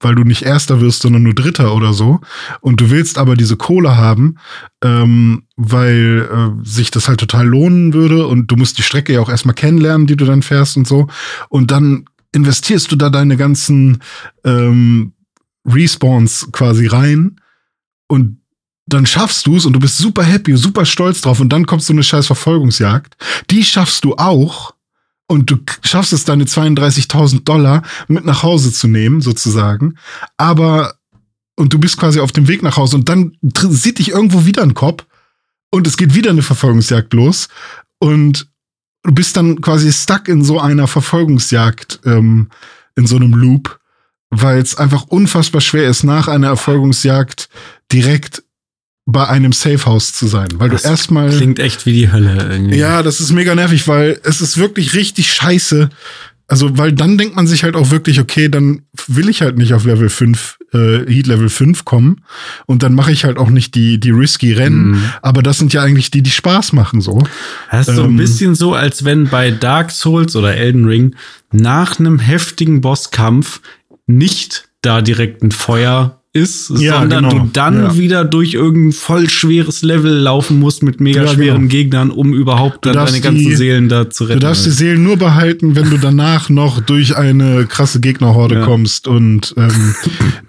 weil du nicht Erster wirst, sondern nur Dritter oder so. Und du willst aber diese Kohle haben, ähm, weil äh, sich das halt total lohnen würde und du musst die Strecke ja auch erstmal kennenlernen, die du dann fährst und so. Und dann investierst du da deine ganzen ähm, Respawns quasi rein und dann schaffst du es und du bist super happy, super stolz drauf und dann kommt so eine scheiß Verfolgungsjagd. Die schaffst du auch und du schaffst es, deine 32.000 Dollar mit nach Hause zu nehmen, sozusagen. Aber und du bist quasi auf dem Weg nach Hause und dann sieht dich irgendwo wieder ein Kopf und es geht wieder eine Verfolgungsjagd los und du bist dann quasi stuck in so einer Verfolgungsjagd, ähm, in so einem Loop, weil es einfach unfassbar schwer ist, nach einer Erfolgungsjagd direkt bei einem Safehouse zu sein, weil das du erstmal klingt echt wie die Hölle irgendwie. Ja, das ist mega nervig, weil es ist wirklich richtig scheiße, also, weil dann denkt man sich halt auch wirklich, okay, dann will ich halt nicht auf Level 5, äh, Heat Level 5 kommen. Und dann mache ich halt auch nicht die, die risky Rennen. Mhm. Aber das sind ja eigentlich die, die Spaß machen, so. Das ist ähm, so ein ähm, bisschen so, als wenn bei Dark Souls oder Elden Ring nach einem heftigen Bosskampf nicht da direkt ein Feuer ist, ja, sondern genau. du dann ja. wieder durch irgendein voll schweres Level laufen musst mit mega ja, schweren genau. Gegnern, um überhaupt dann deine ganzen die, Seelen da zu retten. Du darfst die Seelen nur behalten, wenn du danach noch durch eine krasse Gegnerhorde kommst und ähm,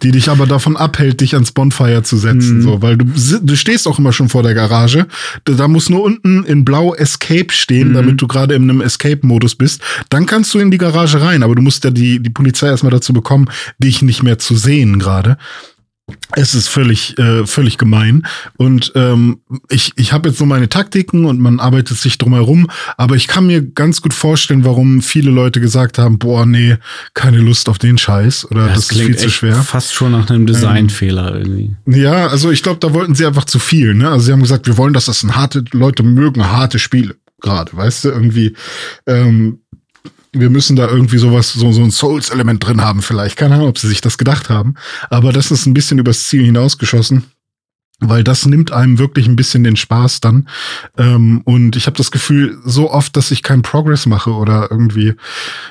die dich aber davon abhält, dich ans Bonfire zu setzen, mhm. so, weil du, du stehst auch immer schon vor der Garage. Da muss nur unten in blau Escape stehen, mhm. damit du gerade in einem Escape-Modus bist. Dann kannst du in die Garage rein, aber du musst ja die, die Polizei erstmal dazu bekommen, dich nicht mehr zu sehen gerade. Es ist völlig, äh, völlig gemein. Und ähm, ich, ich habe jetzt so meine Taktiken und man arbeitet sich drum herum, aber ich kann mir ganz gut vorstellen, warum viele Leute gesagt haben, boah, nee, keine Lust auf den Scheiß oder das, das ist viel zu schwer. Fast schon nach einem Designfehler irgendwie. Ja, also ich glaube, da wollten sie einfach zu viel. Ne? Also sie haben gesagt, wir wollen, dass das ein harte, Leute mögen harte Spiele gerade, weißt du, irgendwie. Ähm, wir müssen da irgendwie sowas, so, so ein Souls-Element drin haben, vielleicht. Keine Ahnung, ob sie sich das gedacht haben. Aber das ist ein bisschen übers Ziel hinausgeschossen weil das nimmt einem wirklich ein bisschen den Spaß dann. Ähm, und ich habe das Gefühl so oft, dass ich keinen Progress mache oder irgendwie,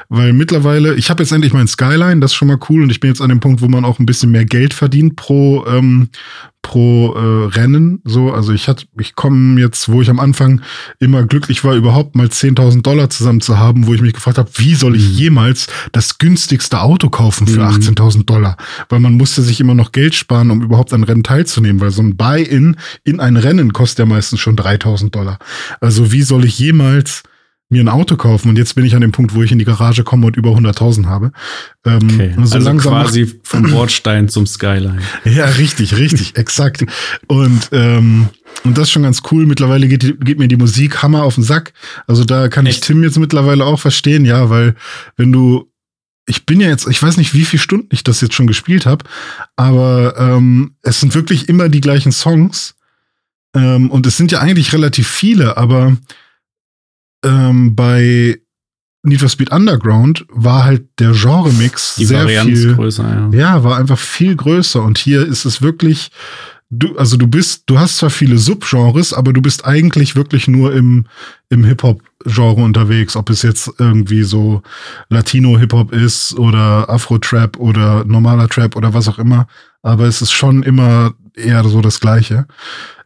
weil mittlerweile, ich habe jetzt endlich mein Skyline, das ist schon mal cool und ich bin jetzt an dem Punkt, wo man auch ein bisschen mehr Geld verdient pro ähm, pro äh, Rennen. So, also ich hatte, ich komme jetzt, wo ich am Anfang immer glücklich war, überhaupt mal 10.000 Dollar zusammen zu haben, wo ich mich gefragt habe, wie soll ich mhm. jemals das günstigste Auto kaufen für mhm. 18.000 Dollar? Weil man musste sich immer noch Geld sparen, um überhaupt an Rennen teilzunehmen, weil so ein Buy-in in ein Rennen kostet ja meistens schon 3.000 Dollar. Also wie soll ich jemals mir ein Auto kaufen und jetzt bin ich an dem Punkt, wo ich in die Garage komme und über 100.000 habe. Ähm, okay. so also langsam quasi vom Bordstein zum Skyline. Ja, richtig, richtig, exakt. Und ähm, und das ist schon ganz cool. Mittlerweile geht, geht mir die Musik Hammer auf den Sack. Also da kann Echt? ich Tim jetzt mittlerweile auch verstehen, ja, weil wenn du ich bin ja jetzt, ich weiß nicht, wie viele Stunden ich das jetzt schon gespielt habe, aber ähm, es sind wirklich immer die gleichen Songs. Ähm, und es sind ja eigentlich relativ viele, aber ähm, bei Need for Speed Underground war halt der Genre-Mix sehr Varianz viel größer, ja. ja, war einfach viel größer und hier ist es wirklich du also du bist du hast zwar viele Subgenres, aber du bist eigentlich wirklich nur im im Hip-Hop Genre unterwegs, ob es jetzt irgendwie so Latino Hip-Hop ist oder Afro Trap oder normaler Trap oder was auch immer, aber es ist schon immer eher so das gleiche.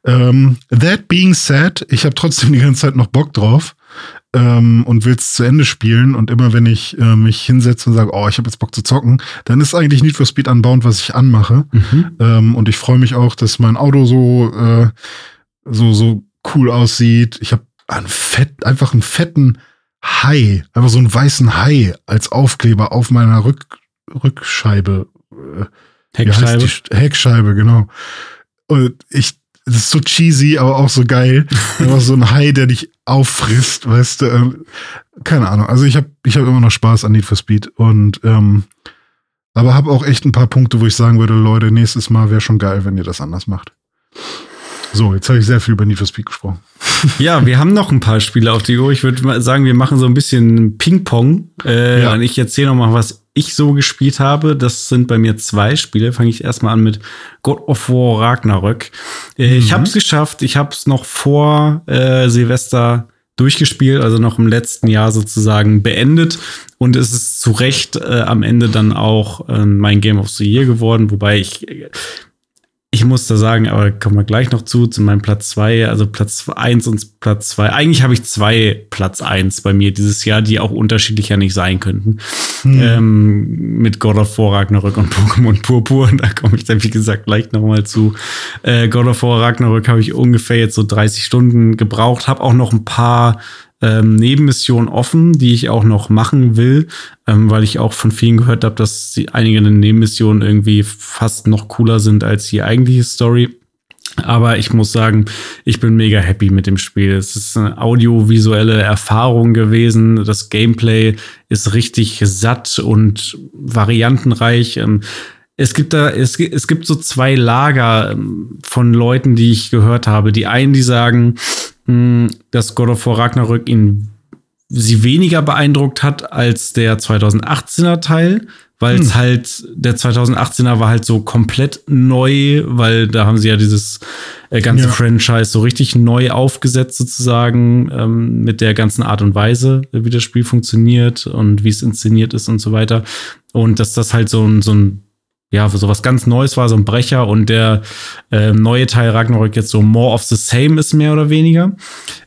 Ähm, that being said, ich habe trotzdem die ganze Zeit noch Bock drauf ähm, und will es zu Ende spielen. Und immer wenn ich äh, mich hinsetze und sage, oh, ich habe jetzt Bock zu zocken, dann ist eigentlich Need for Speed Unbound, was ich anmache. Mhm. Ähm, und ich freue mich auch, dass mein Auto so, äh, so, so cool aussieht. Ich habe ein Fett, einfach einen fetten Hai, einfach so einen weißen Hai als Aufkleber auf meiner Rück, Rückscheibe. Äh, Heckscheibe. Heckscheibe, genau. Und ich das ist so cheesy, aber auch so geil. Einfach so ein Hai, der dich auffrisst, weißt du. Ähm, keine Ahnung. Also ich habe ich hab immer noch Spaß an Need for Speed und ähm, aber habe auch echt ein paar Punkte, wo ich sagen würde, Leute, nächstes Mal wäre schon geil, wenn ihr das anders macht. So, jetzt habe ich sehr viel über Need for Speed gesprochen. Ja, wir haben noch ein paar Spiele auf die Uhr. Ich würde sagen, wir machen so ein bisschen Ping-Pong. Äh, ja. Und ich erzähle noch mal, was ich so gespielt habe. Das sind bei mir zwei Spiele. Fange ich erstmal an mit God of War Ragnarök. Äh, mhm. Ich habe es geschafft. Ich habe es noch vor äh, Silvester durchgespielt, also noch im letzten Jahr sozusagen beendet. Und es ist zu Recht äh, am Ende dann auch äh, mein Game of the Year geworden, wobei ich ich muss da sagen, aber kommen wir gleich noch zu, zu meinem Platz zwei, also Platz eins und Platz zwei. Eigentlich habe ich zwei Platz eins bei mir dieses Jahr, die auch unterschiedlicher nicht sein könnten. Hm. Ähm, mit God of War Ragnarök und Pokémon Purpur. Und da komme ich dann, wie gesagt, gleich nochmal zu. Äh, God of War Ragnarök habe ich ungefähr jetzt so 30 Stunden gebraucht, habe auch noch ein paar ähm, Nebenmissionen offen, die ich auch noch machen will, ähm, weil ich auch von vielen gehört habe, dass die, einige Nebenmissionen irgendwie fast noch cooler sind als die eigentliche Story. Aber ich muss sagen, ich bin mega happy mit dem Spiel. Es ist eine audiovisuelle Erfahrung gewesen. Das Gameplay ist richtig satt und variantenreich. Ähm, es gibt da, es, es gibt so zwei Lager ähm, von Leuten, die ich gehört habe. Die einen, die sagen, dass God of War Ragnarök ihn sie weniger beeindruckt hat als der 2018er Teil, weil es hm. halt, der 2018er war halt so komplett neu, weil da haben sie ja dieses äh, ganze ja. Franchise so richtig neu aufgesetzt sozusagen ähm, mit der ganzen Art und Weise, wie das Spiel funktioniert und wie es inszeniert ist und so weiter. Und dass das halt so ein, so ein ja, so was ganz Neues war, so ein Brecher und der äh, neue Teil Ragnarök jetzt so more of the same ist, mehr oder weniger.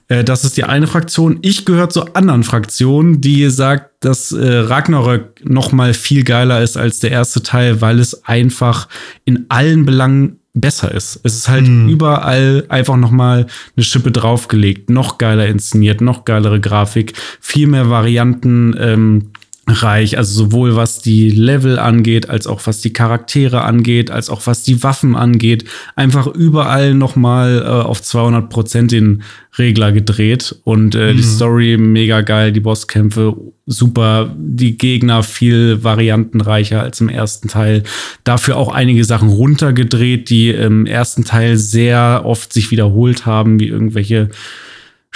Äh, das ist die eine Fraktion. Ich gehöre zur anderen Fraktion, die sagt, dass äh, Ragnarök noch mal viel geiler ist als der erste Teil, weil es einfach in allen Belangen besser ist. Es ist halt mhm. überall einfach noch mal eine Schippe draufgelegt, noch geiler inszeniert, noch geilere Grafik, viel mehr Varianten. Ähm, reich, also sowohl was die Level angeht, als auch was die Charaktere angeht, als auch was die Waffen angeht, einfach überall nochmal äh, auf 200 Prozent den Regler gedreht und äh, mhm. die Story mega geil, die Bosskämpfe super, die Gegner viel variantenreicher als im ersten Teil. Dafür auch einige Sachen runtergedreht, die im ersten Teil sehr oft sich wiederholt haben, wie irgendwelche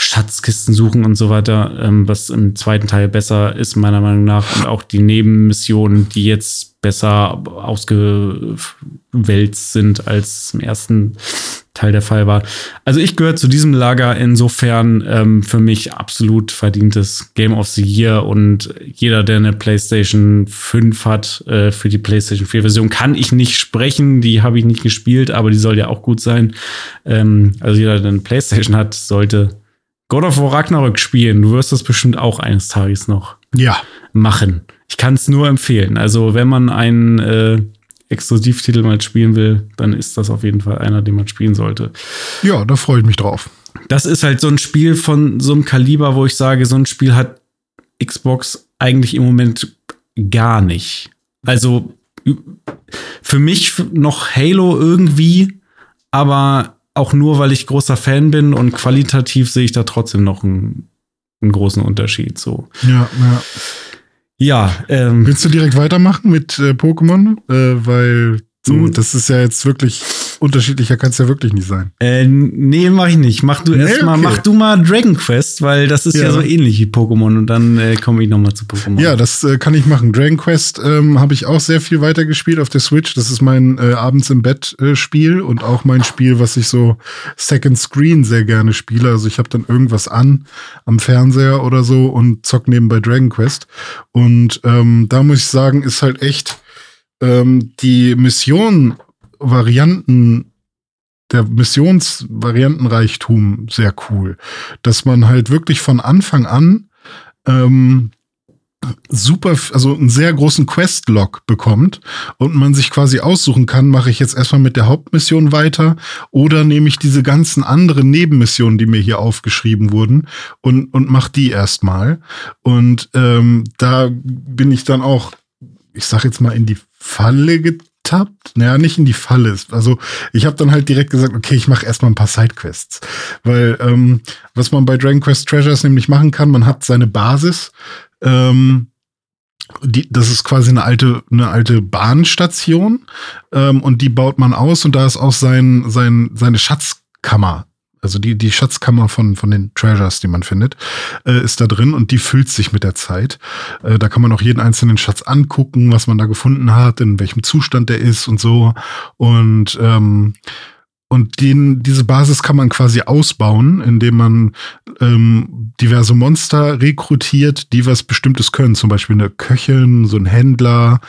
Schatzkisten suchen und so weiter, ähm, was im zweiten Teil besser ist, meiner Meinung nach. Und auch die Nebenmissionen, die jetzt besser ausgewälzt sind, als im ersten Teil der Fall war. Also ich gehöre zu diesem Lager insofern ähm, für mich absolut verdientes Game of the Year und jeder, der eine PlayStation 5 hat, äh, für die PlayStation 4 Version kann ich nicht sprechen, die habe ich nicht gespielt, aber die soll ja auch gut sein. Ähm, also jeder, der eine PlayStation hat, sollte God of War Ragnarök spielen. Du wirst das bestimmt auch eines Tages noch ja. machen. Ich kann es nur empfehlen. Also, wenn man einen äh, Exklusivtitel mal spielen will, dann ist das auf jeden Fall einer, den man spielen sollte. Ja, da freue ich mich drauf. Das ist halt so ein Spiel von so einem Kaliber, wo ich sage, so ein Spiel hat Xbox eigentlich im Moment gar nicht. Also für mich noch Halo irgendwie, aber auch nur, weil ich großer Fan bin und qualitativ sehe ich da trotzdem noch einen, einen großen Unterschied. So. Ja, ja. Ja. Ähm, Willst du direkt weitermachen mit äh, Pokémon? Äh, weil so, hm. das ist ja jetzt wirklich unterschiedlicher kann es ja wirklich nicht sein. Äh, nee, mach ich nicht. Mach du nee, erst mal, okay. mach du mal Dragon Quest, weil das ist ja, ja so ähnlich wie Pokémon und dann äh, komme ich noch mal zu Pokémon. Ja, das äh, kann ich machen. Dragon Quest ähm, habe ich auch sehr viel weitergespielt auf der Switch. Das ist mein äh, abends im Bett äh, Spiel und auch mein Spiel, was ich so Second Screen sehr gerne spiele. Also ich habe dann irgendwas an am Fernseher oder so und zock nebenbei Dragon Quest. Und ähm, da muss ich sagen, ist halt echt ähm, die Mission Varianten, der Missionsvariantenreichtum sehr cool. Dass man halt wirklich von Anfang an ähm, super, also einen sehr großen Quest-Log bekommt und man sich quasi aussuchen kann, mache ich jetzt erstmal mit der Hauptmission weiter oder nehme ich diese ganzen anderen Nebenmissionen, die mir hier aufgeschrieben wurden und, und mach die erstmal. Und ähm, da bin ich dann auch, ich sag jetzt mal, in die Falle getappt. Naja, nicht in die Falle. Also ich habe dann halt direkt gesagt, okay, ich mache erstmal ein paar Sidequests. Weil ähm, was man bei Dragon Quest Treasures nämlich machen kann, man hat seine Basis. Ähm, die, das ist quasi eine alte, eine alte Bahnstation ähm, und die baut man aus und da ist auch sein, sein, seine Schatzkammer also die, die Schatzkammer von, von den Treasures, die man findet, äh, ist da drin und die füllt sich mit der Zeit. Äh, da kann man auch jeden einzelnen Schatz angucken, was man da gefunden hat, in welchem Zustand der ist und so. Und ähm, und den, diese Basis kann man quasi ausbauen, indem man ähm, diverse Monster rekrutiert, die was Bestimmtes können. Zum Beispiel eine Köchin, so ein Händler,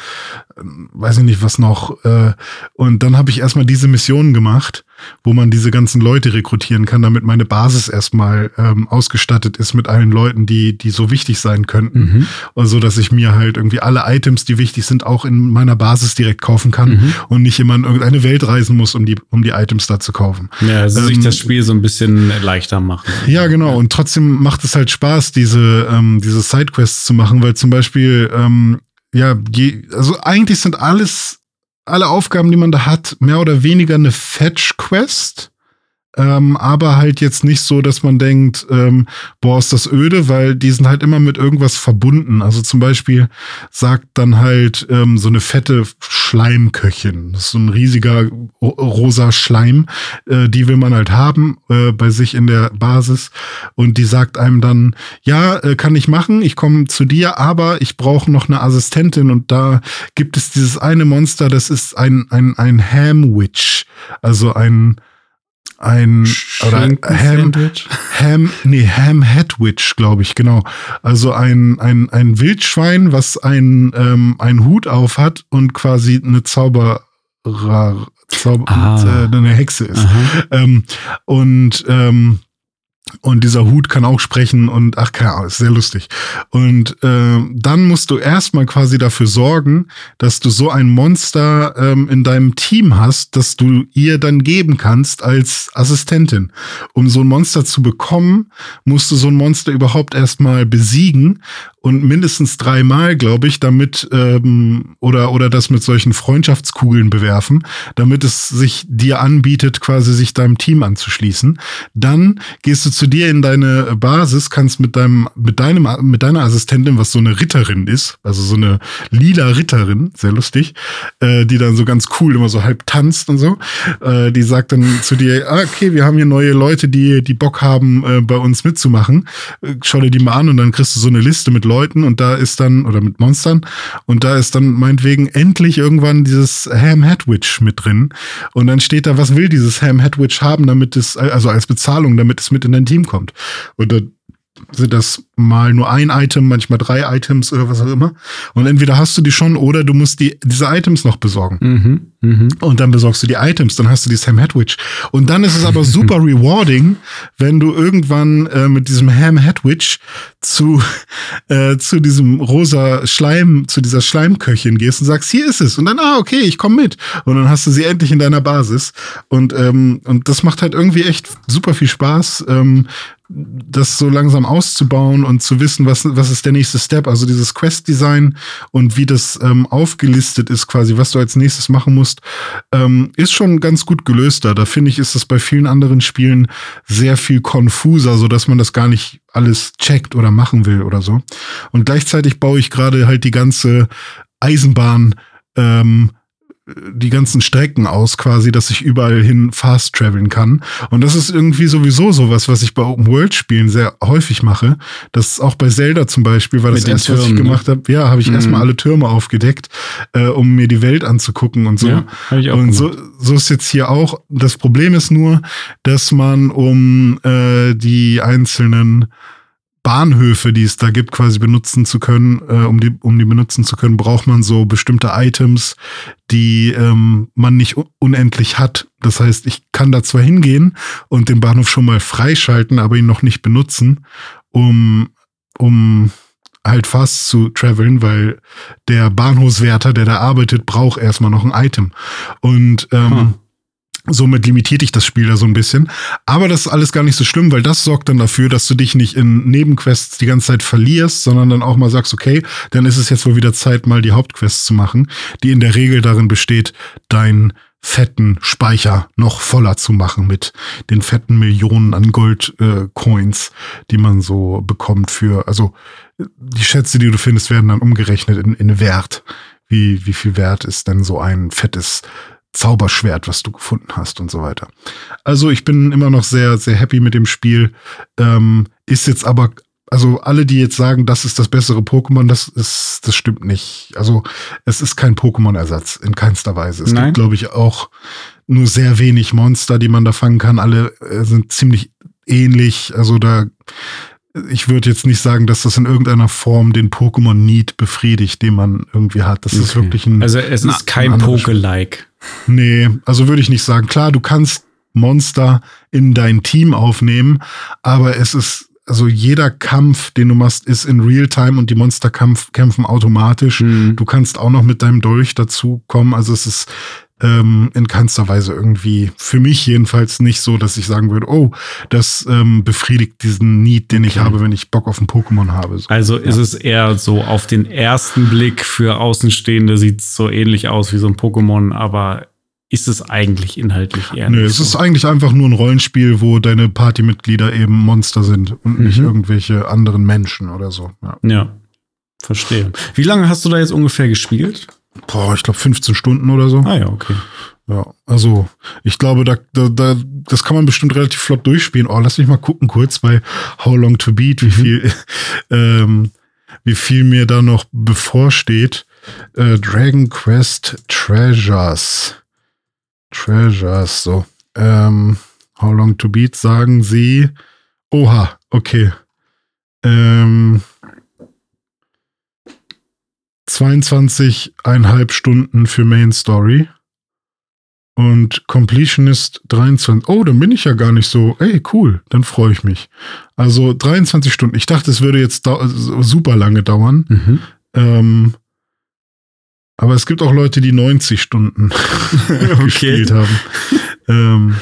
weiß ich nicht was noch. Äh, und dann habe ich erstmal diese Mission gemacht, wo man diese ganzen Leute rekrutieren kann, damit meine Basis erstmal ähm, ausgestattet ist mit allen Leuten, die, die so wichtig sein könnten. Mhm. Und so, dass ich mir halt irgendwie alle Items, die wichtig sind, auch in meiner Basis direkt kaufen kann mhm. und nicht immer in irgendeine Welt reisen muss, um die, um die Items da zu kaufen. Ja, also ähm, sich das Spiel so ein bisschen leichter machen. Ja, genau. Und trotzdem macht es halt Spaß, diese, ähm, diese Sidequests zu machen, weil zum Beispiel, ähm, ja, je, also eigentlich sind alles, alle Aufgaben, die man da hat, mehr oder weniger eine Fetch-Quest. Ähm, aber halt jetzt nicht so, dass man denkt, ähm, boah, ist das öde, weil die sind halt immer mit irgendwas verbunden. Also zum Beispiel sagt dann halt ähm, so eine fette Schleimköchin, das ist so ein riesiger rosa Schleim, äh, die will man halt haben äh, bei sich in der Basis. Und die sagt einem dann, ja, äh, kann ich machen, ich komme zu dir, aber ich brauche noch eine Assistentin. Und da gibt es dieses eine Monster, das ist ein, ein, ein Ham-Witch, also ein ein oder Ham, Ham, nee, Ham Headwitch, glaube ich, genau. Also ein, ein, ein Wildschwein, was ein, ähm, einen Hut auf hat und quasi eine Zauberer, Zauber, ah. äh, eine Hexe ist. Ähm, und ähm, und dieser Hut kann auch sprechen und ach keine Ahnung, ist sehr lustig. Und äh, dann musst du erstmal quasi dafür sorgen, dass du so ein Monster ähm, in deinem Team hast, dass du ihr dann geben kannst als Assistentin. Um so ein Monster zu bekommen, musst du so ein Monster überhaupt erstmal besiegen und mindestens dreimal, glaube ich, damit ähm, oder oder das mit solchen Freundschaftskugeln bewerfen, damit es sich dir anbietet, quasi sich deinem Team anzuschließen. Dann gehst du zu dir in deine Basis, kannst mit deinem mit deinem mit deiner Assistentin, was so eine Ritterin ist, also so eine lila Ritterin, sehr lustig, äh, die dann so ganz cool immer so halb tanzt und so. Äh, die sagt dann zu dir, ah, okay, wir haben hier neue Leute, die die Bock haben, äh, bei uns mitzumachen. Äh, schau dir die mal an und dann kriegst du so eine Liste mit Leuten und da ist dann, oder mit Monstern, und da ist dann meinetwegen endlich irgendwann dieses Ham Headwitch mit drin. Und dann steht da, was will dieses Ham Headwitch haben, damit es, also als Bezahlung, damit es mit in dein Team kommt. Und dann sind das mal nur ein Item, manchmal drei Items oder was auch immer. Und entweder hast du die schon oder du musst die, diese Items noch besorgen. Mhm, mh. Und dann besorgst du die Items, dann hast du die Sam Hedwig. Und dann ist es aber super rewarding, wenn du irgendwann äh, mit diesem Ham Hedwig zu, äh, zu diesem rosa Schleim, zu dieser Schleimköchin gehst und sagst, hier ist es. Und dann, ah, okay, ich komme mit. Und dann hast du sie endlich in deiner Basis. Und, ähm, und das macht halt irgendwie echt super viel Spaß, ähm, das so langsam auszubauen und zu wissen, was, was ist der nächste Step, also dieses Quest-Design und wie das ähm, aufgelistet ist, quasi, was du als nächstes machen musst, ähm, ist schon ganz gut gelöst da. Finde ich, ist das bei vielen anderen Spielen sehr viel konfuser, so dass man das gar nicht alles checkt oder machen will oder so. Und gleichzeitig baue ich gerade halt die ganze Eisenbahn ähm, die ganzen Strecken aus quasi, dass ich überall hin fast traveln kann. Und das ist irgendwie sowieso sowas, was ich bei Open World Spielen sehr häufig mache. Das ist auch bei Zelda zum Beispiel, weil das erste, was ich ne? gemacht habe, ja, habe ich mhm. erstmal alle Türme aufgedeckt, äh, um mir die Welt anzugucken und so. Ja, ich auch und so, so ist jetzt hier auch. Das Problem ist nur, dass man um äh, die einzelnen Bahnhöfe, die es da gibt, quasi benutzen zu können, äh, um die um die benutzen zu können, braucht man so bestimmte Items, die ähm, man nicht unendlich hat. Das heißt, ich kann da zwar hingehen und den Bahnhof schon mal freischalten, aber ihn noch nicht benutzen, um um halt fast zu traveln, weil der Bahnhofswärter, der da arbeitet, braucht erstmal noch ein Item. Und ähm, hm. Somit limitiert dich das Spiel da so ein bisschen. Aber das ist alles gar nicht so schlimm, weil das sorgt dann dafür, dass du dich nicht in Nebenquests die ganze Zeit verlierst, sondern dann auch mal sagst, okay, dann ist es jetzt wohl wieder Zeit, mal die Hauptquests zu machen, die in der Regel darin besteht, dein fetten Speicher noch voller zu machen mit den fetten Millionen an Gold-Coins, äh, die man so bekommt für, also die Schätze, die du findest, werden dann umgerechnet in, in Wert. Wie, wie viel Wert ist denn so ein fettes Zauberschwert, was du gefunden hast und so weiter. Also ich bin immer noch sehr, sehr happy mit dem Spiel. Ähm, ist jetzt aber, also alle, die jetzt sagen, das ist das bessere Pokémon, das ist, das stimmt nicht. Also es ist kein Pokémon-Ersatz in keinster Weise. Es Nein. gibt, glaube ich, auch nur sehr wenig Monster, die man da fangen kann. Alle äh, sind ziemlich ähnlich. Also da ich würde jetzt nicht sagen, dass das in irgendeiner Form den Pokémon-Need befriedigt, den man irgendwie hat. Das okay. ist wirklich ein. Also es ist kein Poke-like. Nee, also würde ich nicht sagen. Klar, du kannst Monster in dein Team aufnehmen, aber es ist also jeder Kampf, den du machst, ist in Realtime und die Monster kämpfen automatisch. Mhm. Du kannst auch noch mit deinem Dolch dazu kommen. Also es ist ähm, in keinster Weise irgendwie, für mich jedenfalls nicht so, dass ich sagen würde, oh, das ähm, befriedigt diesen Need, den okay. ich habe, wenn ich Bock auf ein Pokémon habe. So. Also ja. ist es eher so auf den ersten Blick für Außenstehende sieht es so ähnlich aus wie so ein Pokémon, aber ist es eigentlich inhaltlich eher Nö, es so. ist eigentlich einfach nur ein Rollenspiel, wo deine Partymitglieder eben Monster sind und mhm. nicht irgendwelche anderen Menschen oder so. Ja. ja, verstehe. Wie lange hast du da jetzt ungefähr gespielt? Boah, ich glaube 15 Stunden oder so. Ah ja, okay. Ja, also ich glaube, da, da, da, das kann man bestimmt relativ flott durchspielen. Oh, lass mich mal gucken kurz bei How Long to Beat, wie mhm. viel, ähm, wie viel mir da noch bevorsteht. Äh, Dragon Quest Treasures. Treasures, so. Ähm, How Long to Beat sagen sie. Oha, okay. Ähm, 22,5 Stunden für Main Story. Und Completionist 23. Oh, dann bin ich ja gar nicht so. Ey, cool, dann freue ich mich. Also 23 Stunden. Ich dachte, es würde jetzt super lange dauern. Mhm. Ähm, aber es gibt auch Leute, die 90 Stunden gespielt haben. Ähm,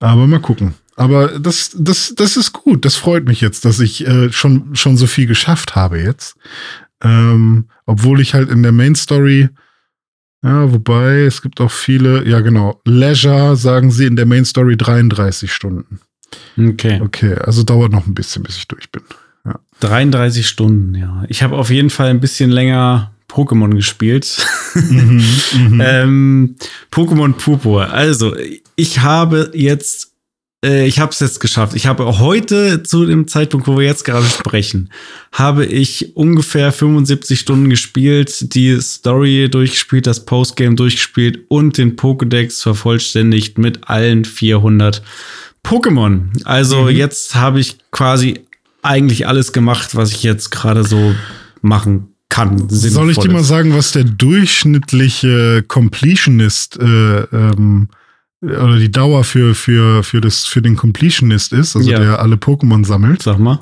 aber mal gucken. Aber das, das, das ist gut. Das freut mich jetzt, dass ich äh, schon, schon so viel geschafft habe jetzt. Ähm, obwohl ich halt in der Main Story, ja, wobei es gibt auch viele, ja genau, Leisure sagen sie in der Main Story 33 Stunden. Okay. Okay, also dauert noch ein bisschen, bis ich durch bin. Ja. 33 Stunden, ja. Ich habe auf jeden Fall ein bisschen länger Pokémon gespielt. Mhm, mhm. ähm, Pokémon Purpur. Also, ich habe jetzt äh, ich habe es jetzt geschafft. Ich habe heute zu dem Zeitpunkt, wo wir jetzt gerade sprechen, habe ich ungefähr 75 Stunden gespielt, die Story durchgespielt, das Postgame durchgespielt und den Pokédex vervollständigt mit allen 400 Pokémon. Also mhm. jetzt habe ich quasi eigentlich alles gemacht, was ich jetzt gerade so machen kann. Soll ich dir mal sagen, was der durchschnittliche Completionist äh, ähm, oder die Dauer für, für, für, das, für den Completionist ist, also ja. der alle Pokémon sammelt. Sag mal.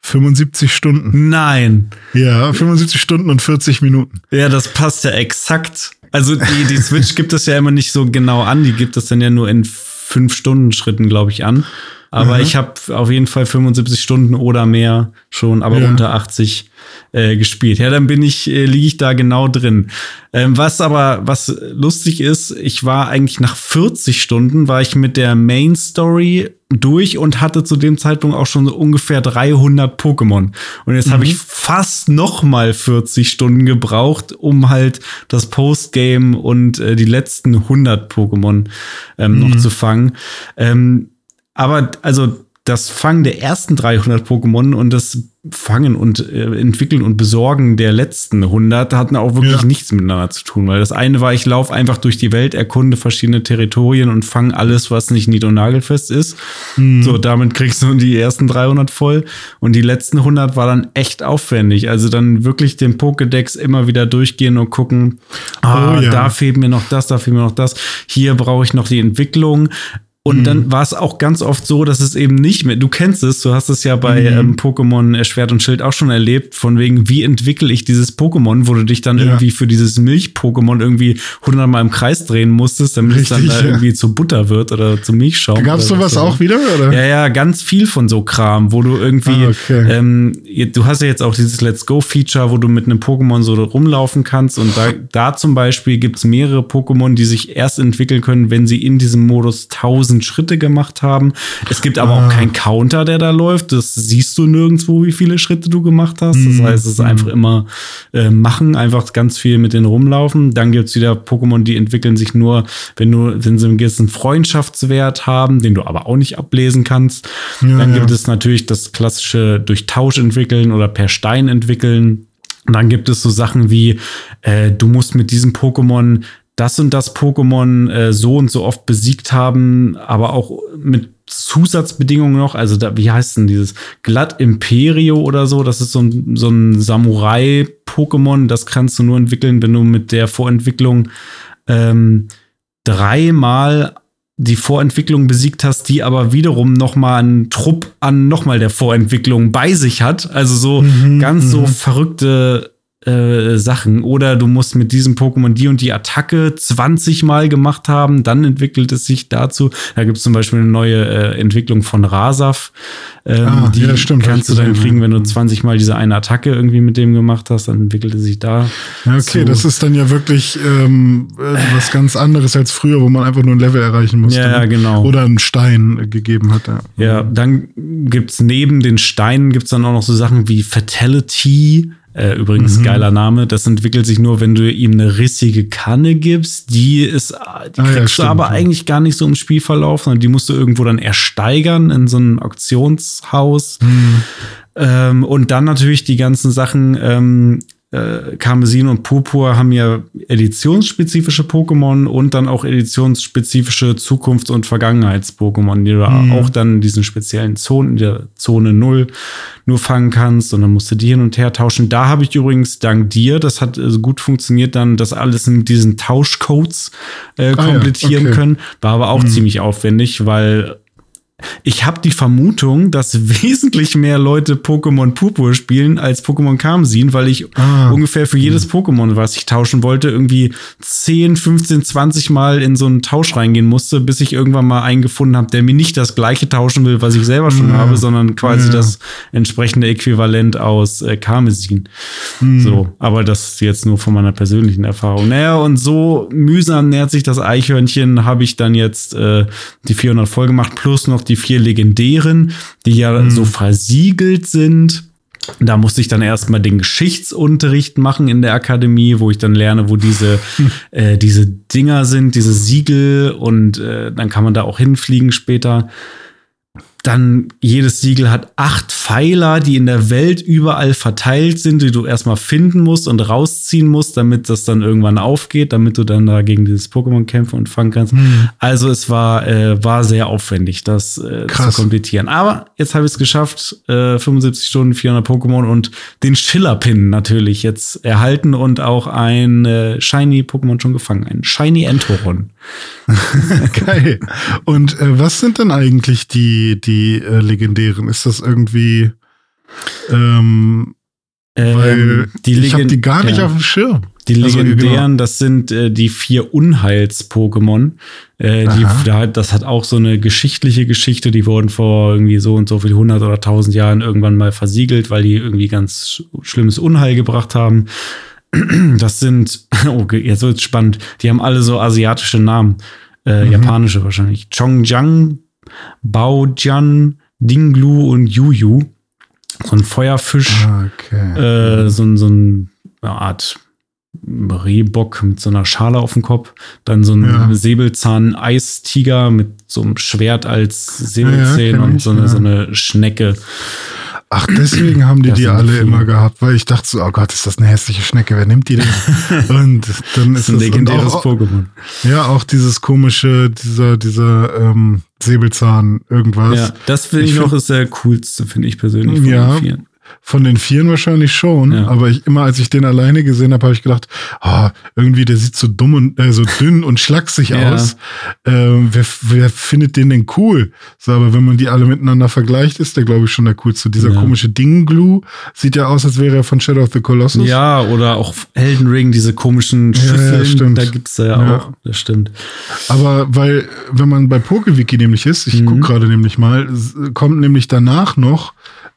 75 Stunden. Nein. Ja, 75 Stunden und 40 Minuten. Ja, das passt ja exakt. Also die, die Switch gibt es ja immer nicht so genau an, die gibt es dann ja nur in fünf Stunden Schritten, glaube ich, an. Aber mhm. ich habe auf jeden Fall 75 Stunden oder mehr schon, aber ja. unter 80 äh, gespielt. Ja, dann bin ich, äh, liege ich da genau drin. Ähm, was aber, was lustig ist, ich war eigentlich nach 40 Stunden, war ich mit der Main Story durch und hatte zu dem Zeitpunkt auch schon so ungefähr 300 Pokémon. Und jetzt mhm. habe ich fast noch mal 40 Stunden gebraucht, um halt das Postgame und äh, die letzten 100 Pokémon ähm, mhm. noch zu fangen. Ähm, aber also das Fangen der ersten 300 Pokémon und das Fangen und äh, Entwickeln und Besorgen der letzten 100 hatten auch wirklich ja. nichts miteinander zu tun, weil das eine war, ich laufe einfach durch die Welt, erkunde verschiedene Territorien und fange alles, was nicht nied- und nagelfest ist. Mhm. So, damit kriegst du die ersten 300 voll und die letzten 100 war dann echt aufwendig. Also dann wirklich den Pokédex immer wieder durchgehen und gucken, ah, oh, ja. da fehlt mir noch das, da fehlt mir noch das. Hier brauche ich noch die Entwicklung und mhm. dann war es auch ganz oft so, dass es eben nicht mehr, du kennst es, du hast es ja bei mhm. ähm, Pokémon Schwert und Schild auch schon erlebt, von wegen, wie entwickle ich dieses Pokémon, wo du dich dann ja. irgendwie für dieses Milch-Pokémon irgendwie hundertmal im Kreis drehen musstest, damit Richtig, es dann da ja. irgendwie zu Butter wird oder zu Milchschaum. Gab es sowas auch wieder, oder? Ja, ja, ganz viel von so Kram, wo du irgendwie, ah, okay. ähm, du hast ja jetzt auch dieses Let's Go-Feature, wo du mit einem Pokémon so rumlaufen kannst und da, da zum Beispiel gibt's mehrere Pokémon, die sich erst entwickeln können, wenn sie in diesem Modus 1000 1000 Schritte gemacht haben. Es gibt aber ah. auch keinen Counter, der da läuft. Das siehst du nirgendwo, wie viele Schritte du gemacht hast. Das mhm. heißt, es ist einfach immer äh, machen, einfach ganz viel mit denen rumlaufen. Dann gibt es wieder Pokémon, die entwickeln sich nur, wenn du, wenn sie einen gewissen Freundschaftswert haben, den du aber auch nicht ablesen kannst. Ja, Dann gibt ja. es natürlich das klassische durch Tausch entwickeln oder per Stein entwickeln. Und dann gibt es so Sachen wie, äh, du musst mit diesem Pokémon das und das Pokémon äh, so und so oft besiegt haben, aber auch mit Zusatzbedingungen noch. Also, da, wie heißt denn dieses Glatt Imperio oder so? Das ist so ein, so ein Samurai-Pokémon. Das kannst du nur entwickeln, wenn du mit der Vorentwicklung ähm, dreimal die Vorentwicklung besiegt hast, die aber wiederum noch mal einen Trupp an noch mal der Vorentwicklung bei sich hat. Also so mhm, ganz so mhm. verrückte äh, Sachen. Oder du musst mit diesem Pokémon die und die Attacke 20 Mal gemacht haben, dann entwickelt es sich dazu. Da gibt es zum Beispiel eine neue äh, Entwicklung von Rasaf. Ähm, ah, die ja, stimmt, kannst du dann kriegen, wenn du 20 Mal diese eine Attacke irgendwie mit dem gemacht hast, dann entwickelt es sich da. Ja, okay, zu. das ist dann ja wirklich ähm, äh, was ganz anderes als früher, wo man einfach nur ein Level erreichen musste. Ja, ne? genau. Oder einen Stein gegeben hat. Ja, ja dann gibt's neben den Steinen gibt's dann auch noch so Sachen wie Fatality äh, übrigens mhm. geiler Name. Das entwickelt sich nur, wenn du ihm eine rissige Kanne gibst. Die ist, die ah, kriegst ja, stimmt, du aber ja. eigentlich gar nicht so im Spielverlauf, sondern die musst du irgendwo dann ersteigern in so einem Auktionshaus. Mhm. Ähm, und dann natürlich die ganzen Sachen, ähm, äh, Karmesin und Purpur haben ja editionsspezifische Pokémon und dann auch editionsspezifische Zukunfts- und Vergangenheits-Pokémon, die du mhm. auch dann in diesen speziellen Zonen, in der Zone 0 nur fangen kannst und dann musst du die hin und her tauschen. Da habe ich übrigens dank dir, das hat also gut funktioniert, dann das alles mit diesen Tauschcodes äh, komplettieren ah, ja, okay. können. War aber auch mhm. ziemlich aufwendig, weil ich habe die Vermutung, dass wesentlich mehr Leute Pokémon Purpur spielen als Pokémon Karmesin, weil ich ah. ungefähr für jedes Pokémon, was ich tauschen wollte, irgendwie 10, 15, 20 Mal in so einen Tausch reingehen musste, bis ich irgendwann mal einen gefunden habe, der mir nicht das gleiche tauschen will, was ich selber schon ja. habe, sondern quasi ja. das entsprechende Äquivalent aus äh, Karmesin. Mhm. So, aber das ist jetzt nur von meiner persönlichen Erfahrung. Naja, und so mühsam nähert sich das Eichhörnchen, habe ich dann jetzt äh, die 400 voll gemacht, plus noch die die vier legendären, die ja mhm. so versiegelt sind. Da musste ich dann erstmal den Geschichtsunterricht machen in der Akademie, wo ich dann lerne, wo diese, äh, diese Dinger sind, diese Siegel und äh, dann kann man da auch hinfliegen später. Dann jedes Siegel hat acht Pfeiler, die in der Welt überall verteilt sind, die du erstmal finden musst und rausziehen musst, damit das dann irgendwann aufgeht, damit du dann da gegen dieses Pokémon kämpfen und fangen kannst. Hm. Also es war, äh, war sehr aufwendig, das äh, zu komplettieren. Aber jetzt habe ich es geschafft, äh, 75 Stunden, 400 Pokémon und den Schiller-Pin natürlich jetzt erhalten und auch ein äh, Shiny-Pokémon schon gefangen, ein Shiny Entoron. Geil. Und äh, was sind denn eigentlich die, die äh, legendären? Ist das irgendwie. Ähm, ähm, weil die ich habe die gar nicht ja. auf dem Schirm. Die legendären, also, genau. das sind äh, die vier Unheils-Pokémon. Äh, das hat auch so eine geschichtliche Geschichte. Die wurden vor irgendwie so und so viel hundert oder tausend Jahren irgendwann mal versiegelt, weil die irgendwie ganz schlimmes Unheil gebracht haben. Das sind, okay, jetzt wird's spannend. Die haben alle so asiatische Namen. Äh, mhm. Japanische wahrscheinlich. Chongjiang, Baojian, Dinglu und Yuyu. So ein Feuerfisch. Ah, okay. Äh, so, so ein, eine Art Rehbock mit so einer Schale auf dem Kopf. Dann so ein ja. Säbelzahn-Eistiger mit so einem Schwert als Säbelzähne ja, und so eine, so eine Schnecke. Ach, deswegen haben die das die alle viele. immer gehabt, weil ich dachte so, oh Gott, ist das eine hässliche Schnecke, wer nimmt die denn? und dann ist das ein legendäres Pokémon. Ja, auch dieses komische, dieser, dieser ähm, Säbelzahn, irgendwas. Ja, das finde ich, ich noch ist der coolste, finde ich persönlich. ja, von den Vieren wahrscheinlich schon, ja. aber ich, immer als ich den alleine gesehen habe, habe ich gedacht, oh, irgendwie der sieht so dumm und äh, so dünn und schlaksig ja. aus. Ähm, wer, wer findet den denn cool? So, aber wenn man die alle miteinander vergleicht, ist der glaube ich schon der coolste. Dieser ja. komische Dingglue sieht ja aus, als wäre er von Shadow of the Colossus. Ja, oder auch Elden Ring, diese komischen Schüsseln, da gibt's da ja, auch. Das stimmt. Aber weil, wenn man bei PokeWiki nämlich ist, ich mhm. gucke gerade nämlich mal, kommt nämlich danach noch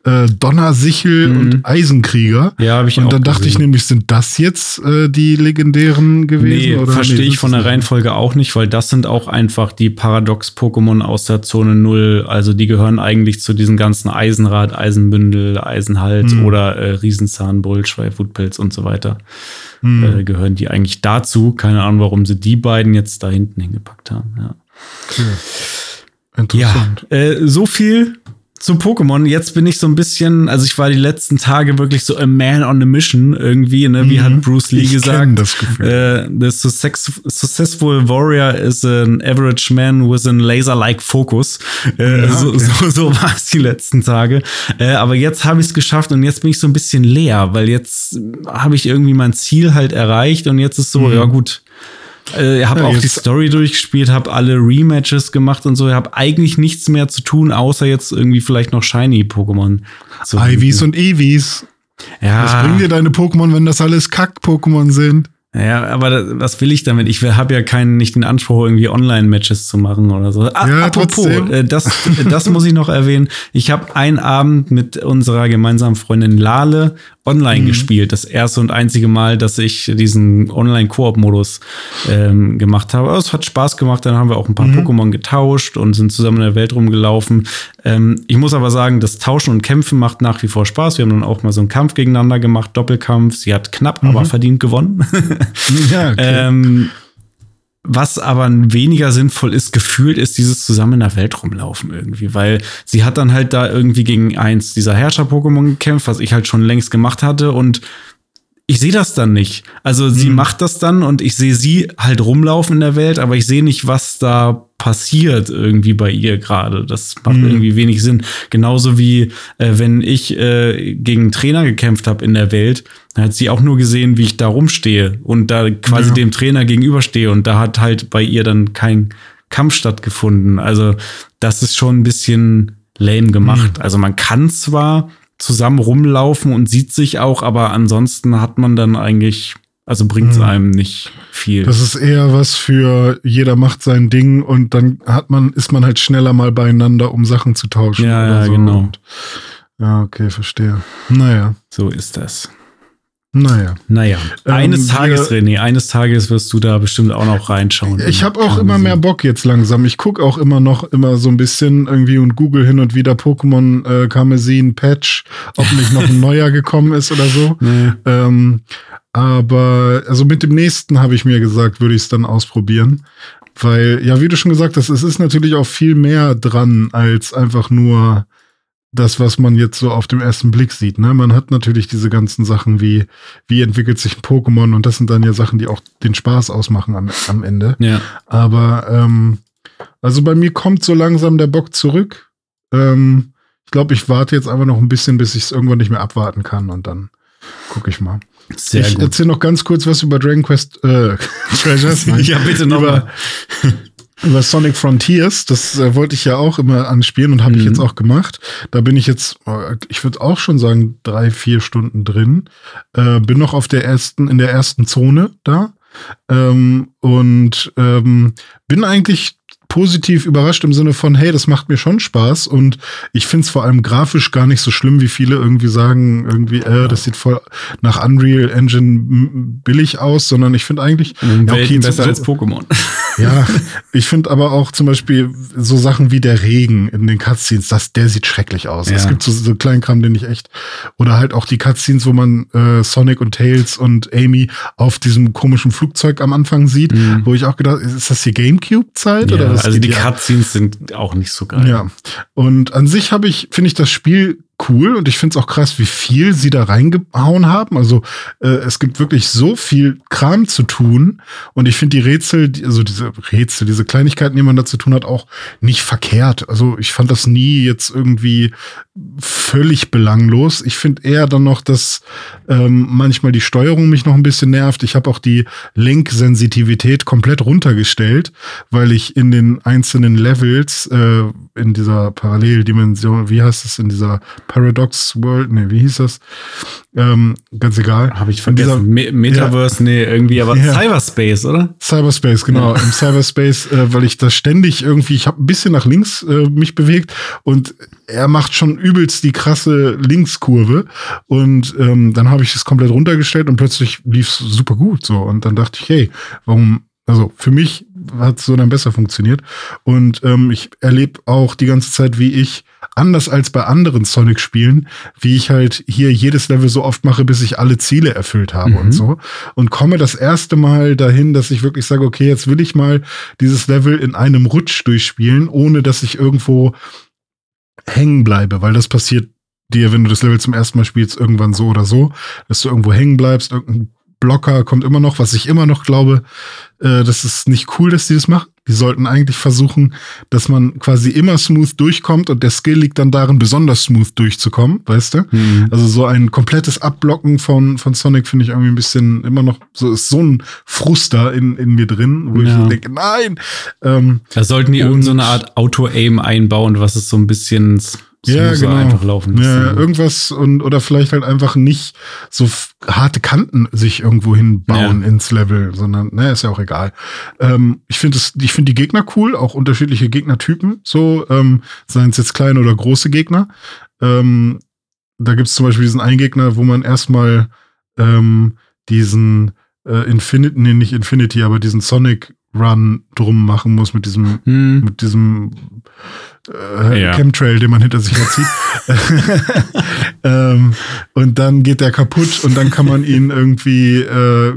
äh, Donnersichel mhm. und Eisenkrieger. Ja, habe ich Und dann dachte gesehen. ich nämlich, sind das jetzt äh, die legendären gewesen? Nee, verstehe nee, ich von der Reihenfolge auch nicht, weil das sind auch einfach die Paradox-Pokémon aus der Zone 0. Also die gehören eigentlich zu diesen ganzen Eisenrad, Eisenbündel, Eisenhals mhm. oder äh, Riesenzahn, Bullschweif, Wutpilz und so weiter. Mhm. Äh, gehören die eigentlich dazu. Keine Ahnung, warum sie die beiden jetzt da hinten hingepackt haben. Ja. Okay. Interessant. Ja, äh, so viel zu Pokémon, jetzt bin ich so ein bisschen, also ich war die letzten Tage wirklich so a man on a mission irgendwie, ne? Wie mhm. hat Bruce Lee ich gesagt? Das Gefühl. Äh, the successful warrior is an average man with a laser-like focus. Äh, ja, okay. so, so, so war es die letzten Tage. Äh, aber jetzt habe ich es geschafft und jetzt bin ich so ein bisschen leer, weil jetzt habe ich irgendwie mein Ziel halt erreicht und jetzt ist so, mhm. ja gut, äh, habe ja, auch die Story durchgespielt, habe alle Rematches gemacht und so. Ich habe eigentlich nichts mehr zu tun, außer jetzt irgendwie vielleicht noch Shiny-Pokémon. Ivies und Eevees. Ja. Was bringen dir deine Pokémon, wenn das alles Kack-Pokémon sind? Ja, aber was will ich damit? Ich habe ja keinen, nicht den Anspruch, irgendwie Online-Matches zu machen oder so. Ah, ja, apropos, äh, das, das muss ich noch erwähnen. Ich habe einen Abend mit unserer gemeinsamen Freundin Lale online mhm. gespielt. Das erste und einzige Mal, dass ich diesen Online-Koop-Modus ähm, gemacht habe. Aber es hat Spaß gemacht. Dann haben wir auch ein paar mhm. Pokémon getauscht und sind zusammen in der Welt rumgelaufen. Ähm, ich muss aber sagen, das Tauschen und Kämpfen macht nach wie vor Spaß. Wir haben dann auch mal so einen Kampf gegeneinander gemacht, Doppelkampf. Sie hat knapp, mhm. aber verdient gewonnen. ja, okay. ähm, was aber weniger sinnvoll ist, gefühlt, ist dieses zusammen in der Welt rumlaufen irgendwie, weil sie hat dann halt da irgendwie gegen eins dieser Herrscher-Pokémon gekämpft, was ich halt schon längst gemacht hatte und ich sehe das dann nicht. Also sie mhm. macht das dann und ich sehe sie halt rumlaufen in der Welt, aber ich sehe nicht, was da passiert irgendwie bei ihr gerade. Das macht mhm. irgendwie wenig Sinn. Genauso wie äh, wenn ich äh, gegen einen Trainer gekämpft habe in der Welt, dann hat sie auch nur gesehen, wie ich da rumstehe und da quasi ja. dem Trainer gegenüberstehe und da hat halt bei ihr dann kein Kampf stattgefunden. Also das ist schon ein bisschen lame gemacht. Mhm. Also man kann zwar zusammen rumlaufen und sieht sich auch, aber ansonsten hat man dann eigentlich, also bringt es mhm. einem nicht viel. Das ist eher was für jeder macht sein Ding und dann hat man, ist man halt schneller mal beieinander, um Sachen zu tauschen. Ja, ja, so. genau. Und, ja, okay, verstehe. Naja. So ist das. Naja. Naja. Ähm, eines ähm, Tages, René, eines Tages wirst du da bestimmt auch noch reinschauen. Ich habe auch immer mehr Bock jetzt langsam. Ich gucke auch immer noch immer so ein bisschen irgendwie und google hin und wieder Pokémon äh, Karmesin Patch, ob nicht noch ein neuer gekommen ist oder so. Nee. Ähm, aber also mit dem nächsten habe ich mir gesagt, würde ich es dann ausprobieren. Weil, ja, wie du schon gesagt hast, es ist natürlich auch viel mehr dran als einfach nur das, was man jetzt so auf dem ersten Blick sieht. Ne? Man hat natürlich diese ganzen Sachen wie, wie entwickelt sich ein Pokémon und das sind dann ja Sachen, die auch den Spaß ausmachen am, am Ende. Ja. Aber ähm, also bei mir kommt so langsam der Bock zurück. Ähm, ich glaube, ich warte jetzt einfach noch ein bisschen, bis ich es irgendwann nicht mehr abwarten kann und dann gucke ich mal. Sehr ich erzähle noch ganz kurz was über Dragon Quest äh, Treasures. ja, bitte nochmal über Sonic Frontiers, das äh, wollte ich ja auch immer anspielen und habe mhm. ich jetzt auch gemacht. Da bin ich jetzt, äh, ich würde auch schon sagen, drei, vier Stunden drin. Äh, bin noch auf der ersten, in der ersten Zone da. Ähm, und ähm, bin eigentlich positiv überrascht im Sinne von, hey, das macht mir schon Spaß und ich finde es vor allem grafisch gar nicht so schlimm, wie viele irgendwie sagen, irgendwie, äh, das sieht voll nach Unreal Engine billig aus, sondern ich finde eigentlich ja, okay, besser so, als Pokémon. Ja, ich finde aber auch zum Beispiel so Sachen wie der Regen in den Cutscenes, das, der sieht schrecklich aus. Ja. Es gibt so, so kleinen Kram, den ich echt, oder halt auch die Cutscenes, wo man äh, Sonic und Tails und Amy auf diesem komischen Flugzeug am Anfang sieht, mhm. wo ich auch gedacht, ist das die Gamecube-Zeit ja, oder? Also die Cutscenes sind auch nicht so geil. Ja. Und an sich habe ich, finde ich das Spiel cool und ich finde es auch krass, wie viel sie da reingehauen haben. Also äh, es gibt wirklich so viel Kram zu tun und ich finde die Rätsel, also diese Rätsel, diese Kleinigkeiten, die man da zu tun hat, auch nicht verkehrt. Also ich fand das nie jetzt irgendwie völlig belanglos. Ich finde eher dann noch, dass ähm, manchmal die Steuerung mich noch ein bisschen nervt. Ich habe auch die Link-Sensitivität komplett runtergestellt, weil ich in den einzelnen Levels äh, in dieser Paralleldimension, wie heißt es, in dieser Paradox World, nee, wie hieß das? Ähm, ganz egal. Habe ich vergessen. Dieser, Metaverse, ja, nee, irgendwie, aber ja. Cyberspace, oder? Cyberspace, genau. Ja. Im Cyberspace, äh, weil ich da ständig irgendwie, ich habe ein bisschen nach links äh, mich bewegt und er macht schon übelst die krasse Linkskurve. Und ähm, dann habe ich es komplett runtergestellt und plötzlich lief es super gut so. Und dann dachte ich, hey, warum also für mich hat so dann besser funktioniert. Und ähm, ich erlebe auch die ganze Zeit, wie ich anders als bei anderen Sonic-Spielen, wie ich halt hier jedes Level so oft mache, bis ich alle Ziele erfüllt habe mhm. und so. Und komme das erste Mal dahin, dass ich wirklich sage, okay, jetzt will ich mal dieses Level in einem Rutsch durchspielen, ohne dass ich irgendwo hängen bleibe, weil das passiert dir, wenn du das Level zum ersten Mal spielst, irgendwann so oder so, dass du irgendwo hängen bleibst, irgendein Blocker kommt immer noch, was ich immer noch glaube, äh, das ist nicht cool, dass die das machen. Die sollten eigentlich versuchen, dass man quasi immer smooth durchkommt und der Skill liegt dann darin, besonders smooth durchzukommen, weißt du? Mhm. Also so ein komplettes Abblocken von, von Sonic finde ich irgendwie ein bisschen immer noch, so ist so ein Fruster in, in mir drin, wo ja. ich denke, nein. Ähm, da sollten die irgendeine so Art Auto-Aim einbauen, was es so ein bisschen ja, genau. einfach laufen Ja, irgendwas und oder vielleicht halt einfach nicht so harte Kanten sich irgendwo hinbauen ja. ins Level, sondern ne, ist ja auch egal. Ähm, ich finde es, ich finde die Gegner cool, auch unterschiedliche Gegnertypen, so ähm, seien es jetzt kleine oder große Gegner. Ähm, da gibt es zum Beispiel diesen einen Gegner, wo man erstmal ähm, diesen äh, Infinity, nee, nicht Infinity, aber diesen Sonic Run drum machen muss mit diesem, hm. mit diesem äh, ja. Chemtrail, den man hinter sich herzieht. ähm, und dann geht der kaputt und dann kann man ihn irgendwie äh,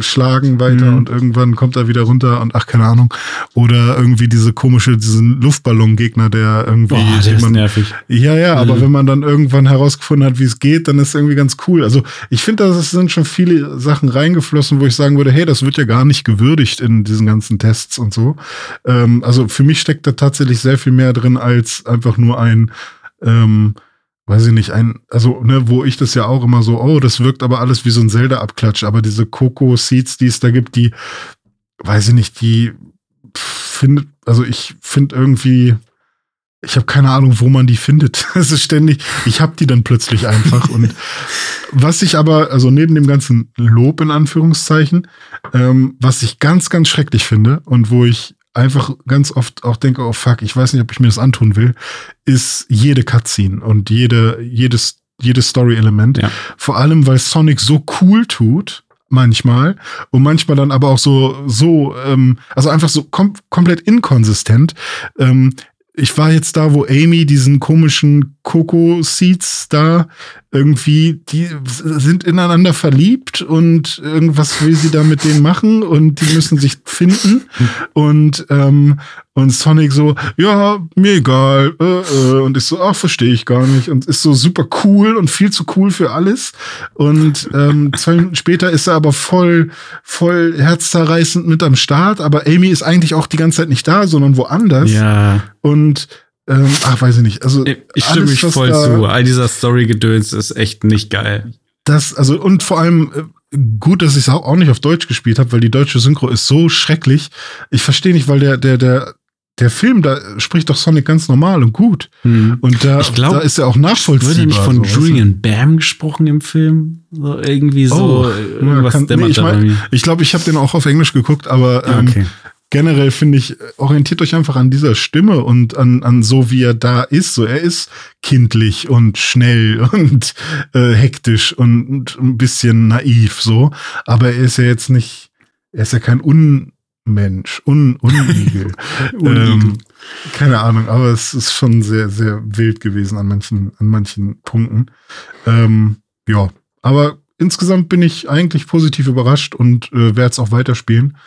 schlagen weiter mhm. und irgendwann kommt er wieder runter und ach, keine Ahnung. Oder irgendwie diese komische, diesen Luftballon-Gegner, der irgendwie. Boah, der ist nervig. Ja, ja, mhm. aber wenn man dann irgendwann herausgefunden hat, wie es geht, dann ist es irgendwie ganz cool. Also ich finde, da sind schon viele Sachen reingeflossen, wo ich sagen würde, hey, das wird ja gar nicht gewürdigt in diesen ganzen Tests und so. Ähm, also für mich steckt da tatsächlich sehr viel mehr drin als einfach nur ein ähm, weiß ich nicht, ein, also, ne, wo ich das ja auch immer so, oh, das wirkt aber alles wie so ein Zelda-Abklatsch, aber diese Coco-Seeds, die es da gibt, die, weiß ich nicht, die findet, also ich finde irgendwie, ich habe keine Ahnung, wo man die findet. Es ist ständig, ich habe die dann plötzlich einfach. und was ich aber, also neben dem ganzen Lob in Anführungszeichen, ähm, was ich ganz, ganz schrecklich finde und wo ich einfach ganz oft auch denke, oh fuck, ich weiß nicht, ob ich mir das antun will, ist jede Cutscene und jede, jedes, jedes Story-Element. Ja. Vor allem, weil Sonic so cool tut, manchmal und manchmal dann aber auch so so ähm, also einfach so kom komplett inkonsistent ähm, ich war jetzt da, wo Amy diesen komischen Coco Seeds da irgendwie, die sind ineinander verliebt und irgendwas will sie da mit denen machen und die müssen sich finden. Und ähm, und Sonic so, ja, mir egal äh, äh, und ist so, ach, verstehe ich gar nicht. Und ist so super cool und viel zu cool für alles. Und ähm, zwei Minuten später ist er aber voll voll herzzerreißend mit am Start, aber Amy ist eigentlich auch die ganze Zeit nicht da, sondern woanders. Ja. und ähm, ach, weiß ich nicht. Also ich stimme mich voll zu. All dieser Story-Gedöns ist echt nicht geil. Das, also, und vor allem äh, gut, dass ich es auch nicht auf Deutsch gespielt habe, weil die deutsche Synchro ist so schrecklich. Ich verstehe nicht, weil der, der, der, der Film, da spricht doch Sonic ganz normal und gut. Hm. Und da, glaub, da ist er auch nachvollziehbar. Wird er nicht von so, Julian Bam gesprochen im Film? So irgendwie so. Oh, irgendwas ja, kann, nee, ich glaube, ich, glaub, ich habe den auch auf Englisch geguckt, aber ähm, okay generell finde ich, orientiert euch einfach an dieser Stimme und an, an so, wie er da ist. So, er ist kindlich und schnell und äh, hektisch und, und ein bisschen naiv, so. Aber er ist ja jetzt nicht, er ist ja kein Unmensch, Un, Unigel. ähm, keine Ahnung, aber es ist schon sehr, sehr wild gewesen an manchen, an manchen Punkten. Ähm, ja, aber insgesamt bin ich eigentlich positiv überrascht und äh, werde es auch weiterspielen.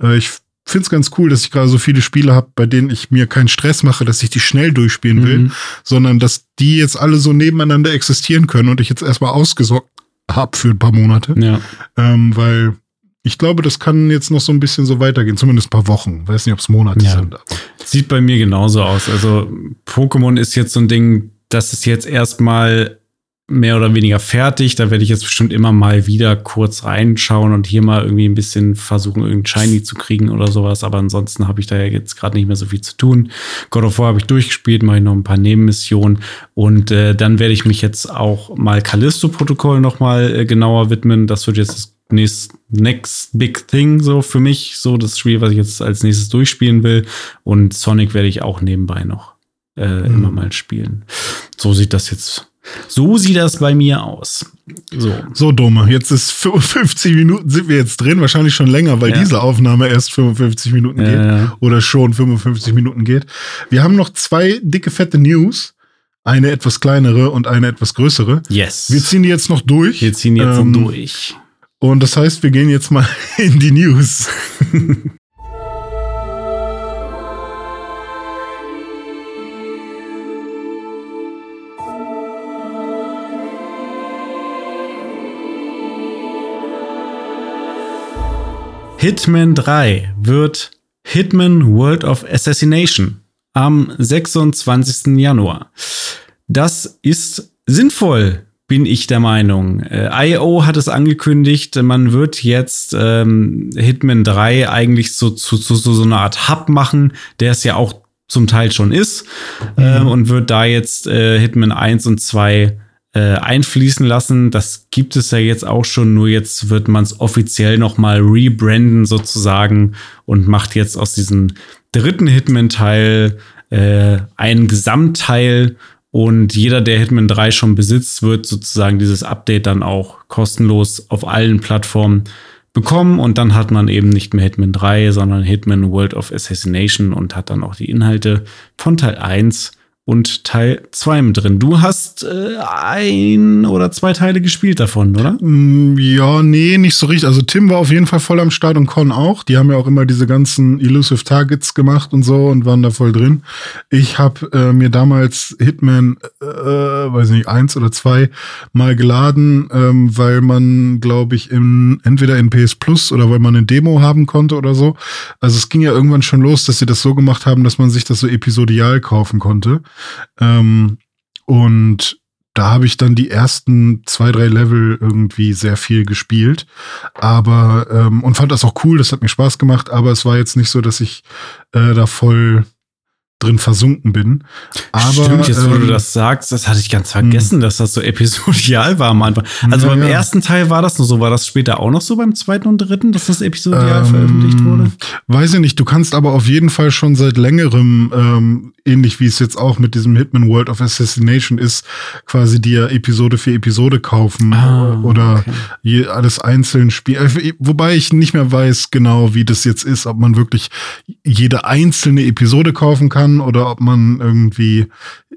Äh, ich finde es ganz cool, dass ich gerade so viele Spiele habe, bei denen ich mir keinen Stress mache, dass ich die schnell durchspielen will, mhm. sondern dass die jetzt alle so nebeneinander existieren können und ich jetzt erstmal ausgesorgt habe für ein paar Monate. Ja. Ähm, weil ich glaube, das kann jetzt noch so ein bisschen so weitergehen, zumindest ein paar Wochen. Weiß nicht, ob es Monate ja. sind. Aber. Sieht bei mir genauso aus. Also Pokémon ist jetzt so ein Ding, das ist jetzt erstmal mehr oder weniger fertig. Da werde ich jetzt bestimmt immer mal wieder kurz reinschauen und hier mal irgendwie ein bisschen versuchen, irgendein Shiny zu kriegen oder sowas. Aber ansonsten habe ich da ja jetzt gerade nicht mehr so viel zu tun. God of War habe ich durchgespielt, mache ich noch ein paar Nebenmissionen und äh, dann werde ich mich jetzt auch mal Callisto-Protokoll noch mal äh, genauer widmen. Das wird jetzt das nächste next big thing so für mich, so das Spiel, was ich jetzt als nächstes durchspielen will. Und Sonic werde ich auch nebenbei noch äh, mhm. immer mal spielen. So sieht das jetzt so sieht das bei mir aus. So. So, Dome, jetzt ist 55 Minuten sind wir jetzt drin, wahrscheinlich schon länger, weil ja. diese Aufnahme erst 55 Minuten geht oder schon 55 Minuten geht. Wir haben noch zwei dicke, fette News. Eine etwas kleinere und eine etwas größere. Yes. Wir ziehen die jetzt noch durch. Wir ziehen jetzt ähm, noch durch. Und das heißt, wir gehen jetzt mal in die News. Hitman 3 wird Hitman World of Assassination am 26. Januar. Das ist sinnvoll, bin ich der Meinung. Äh, IO hat es angekündigt, man wird jetzt ähm, Hitman 3 eigentlich so zu, zu, zu so einer Art Hub machen, der es ja auch zum Teil schon ist, mhm. äh, und wird da jetzt äh, Hitman 1 und 2 äh, einfließen lassen. Das gibt es ja jetzt auch schon, nur jetzt wird man es offiziell noch mal rebranden sozusagen und macht jetzt aus diesem dritten Hitman-Teil äh, einen Gesamtteil und jeder, der Hitman 3 schon besitzt, wird sozusagen dieses Update dann auch kostenlos auf allen Plattformen bekommen. Und dann hat man eben nicht mehr Hitman 3, sondern Hitman World of Assassination und hat dann auch die Inhalte von Teil 1 und Teil 2 mit drin. Du hast äh, ein oder zwei Teile gespielt davon, oder? Mm, ja, nee, nicht so richtig. Also Tim war auf jeden Fall voll am Start und Con auch. Die haben ja auch immer diese ganzen Elusive Targets gemacht und so und waren da voll drin. Ich habe äh, mir damals Hitman, äh, weiß nicht, eins oder zwei mal geladen, ähm, weil man, glaube ich, in, entweder in PS Plus oder weil man eine Demo haben konnte oder so. Also es ging ja irgendwann schon los, dass sie das so gemacht haben, dass man sich das so episodial kaufen konnte. Ähm, und da habe ich dann die ersten zwei, drei Level irgendwie sehr viel gespielt. Aber, ähm, und fand das auch cool, das hat mir Spaß gemacht, aber es war jetzt nicht so, dass ich äh, da voll drin versunken bin. Aber, Stimmt, jetzt wo ähm, du das sagst, das hatte ich ganz vergessen, hm. dass das so episodial war am Anfang. Also ja, beim ja. ersten Teil war das nur so, war das später auch noch so beim zweiten und dritten, dass das episodial ähm, veröffentlicht wurde? Weiß ich nicht, du kannst aber auf jeden Fall schon seit längerem, ähm, ähnlich wie es jetzt auch mit diesem Hitman World of Assassination ist, quasi dir Episode für Episode kaufen ah, oder okay. je, alles einzeln spielen. Äh, wobei ich nicht mehr weiß genau, wie das jetzt ist, ob man wirklich jede einzelne Episode kaufen kann kann oder ob man irgendwie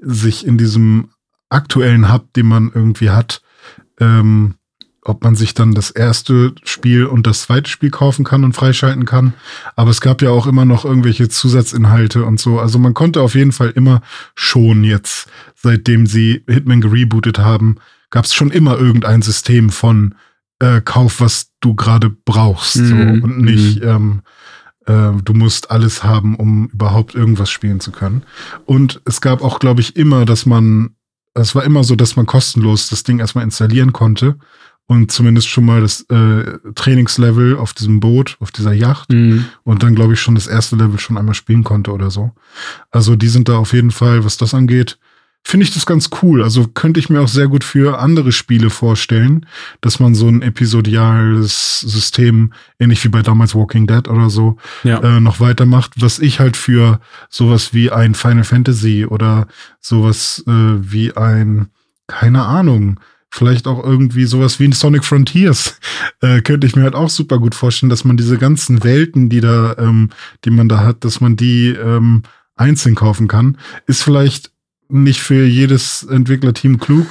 sich in diesem aktuellen Hub, den man irgendwie hat, ähm, ob man sich dann das erste Spiel und das zweite Spiel kaufen kann und freischalten kann. Aber es gab ja auch immer noch irgendwelche Zusatzinhalte und so. Also man konnte auf jeden Fall immer schon jetzt, seitdem sie Hitman gerebootet haben, gab es schon immer irgendein System von äh, Kauf, was du gerade brauchst. Mhm. So, und nicht, mhm. ähm, äh, du musst alles haben, um überhaupt irgendwas spielen zu können. Und es gab auch, glaube ich, immer, dass man, es war immer so, dass man kostenlos das Ding erstmal installieren konnte und zumindest schon mal das äh, Trainingslevel auf diesem Boot, auf dieser Yacht mhm. und dann, glaube ich, schon das erste Level schon einmal spielen konnte oder so. Also die sind da auf jeden Fall, was das angeht, finde ich das ganz cool. Also könnte ich mir auch sehr gut für andere Spiele vorstellen, dass man so ein episodiales System, ähnlich wie bei damals Walking Dead oder so, ja. äh, noch weitermacht. Was ich halt für sowas wie ein Final Fantasy oder sowas äh, wie ein, keine Ahnung, vielleicht auch irgendwie sowas wie ein Sonic Frontiers, äh, könnte ich mir halt auch super gut vorstellen, dass man diese ganzen Welten, die da, ähm, die man da hat, dass man die ähm, einzeln kaufen kann, ist vielleicht nicht für jedes Entwicklerteam klug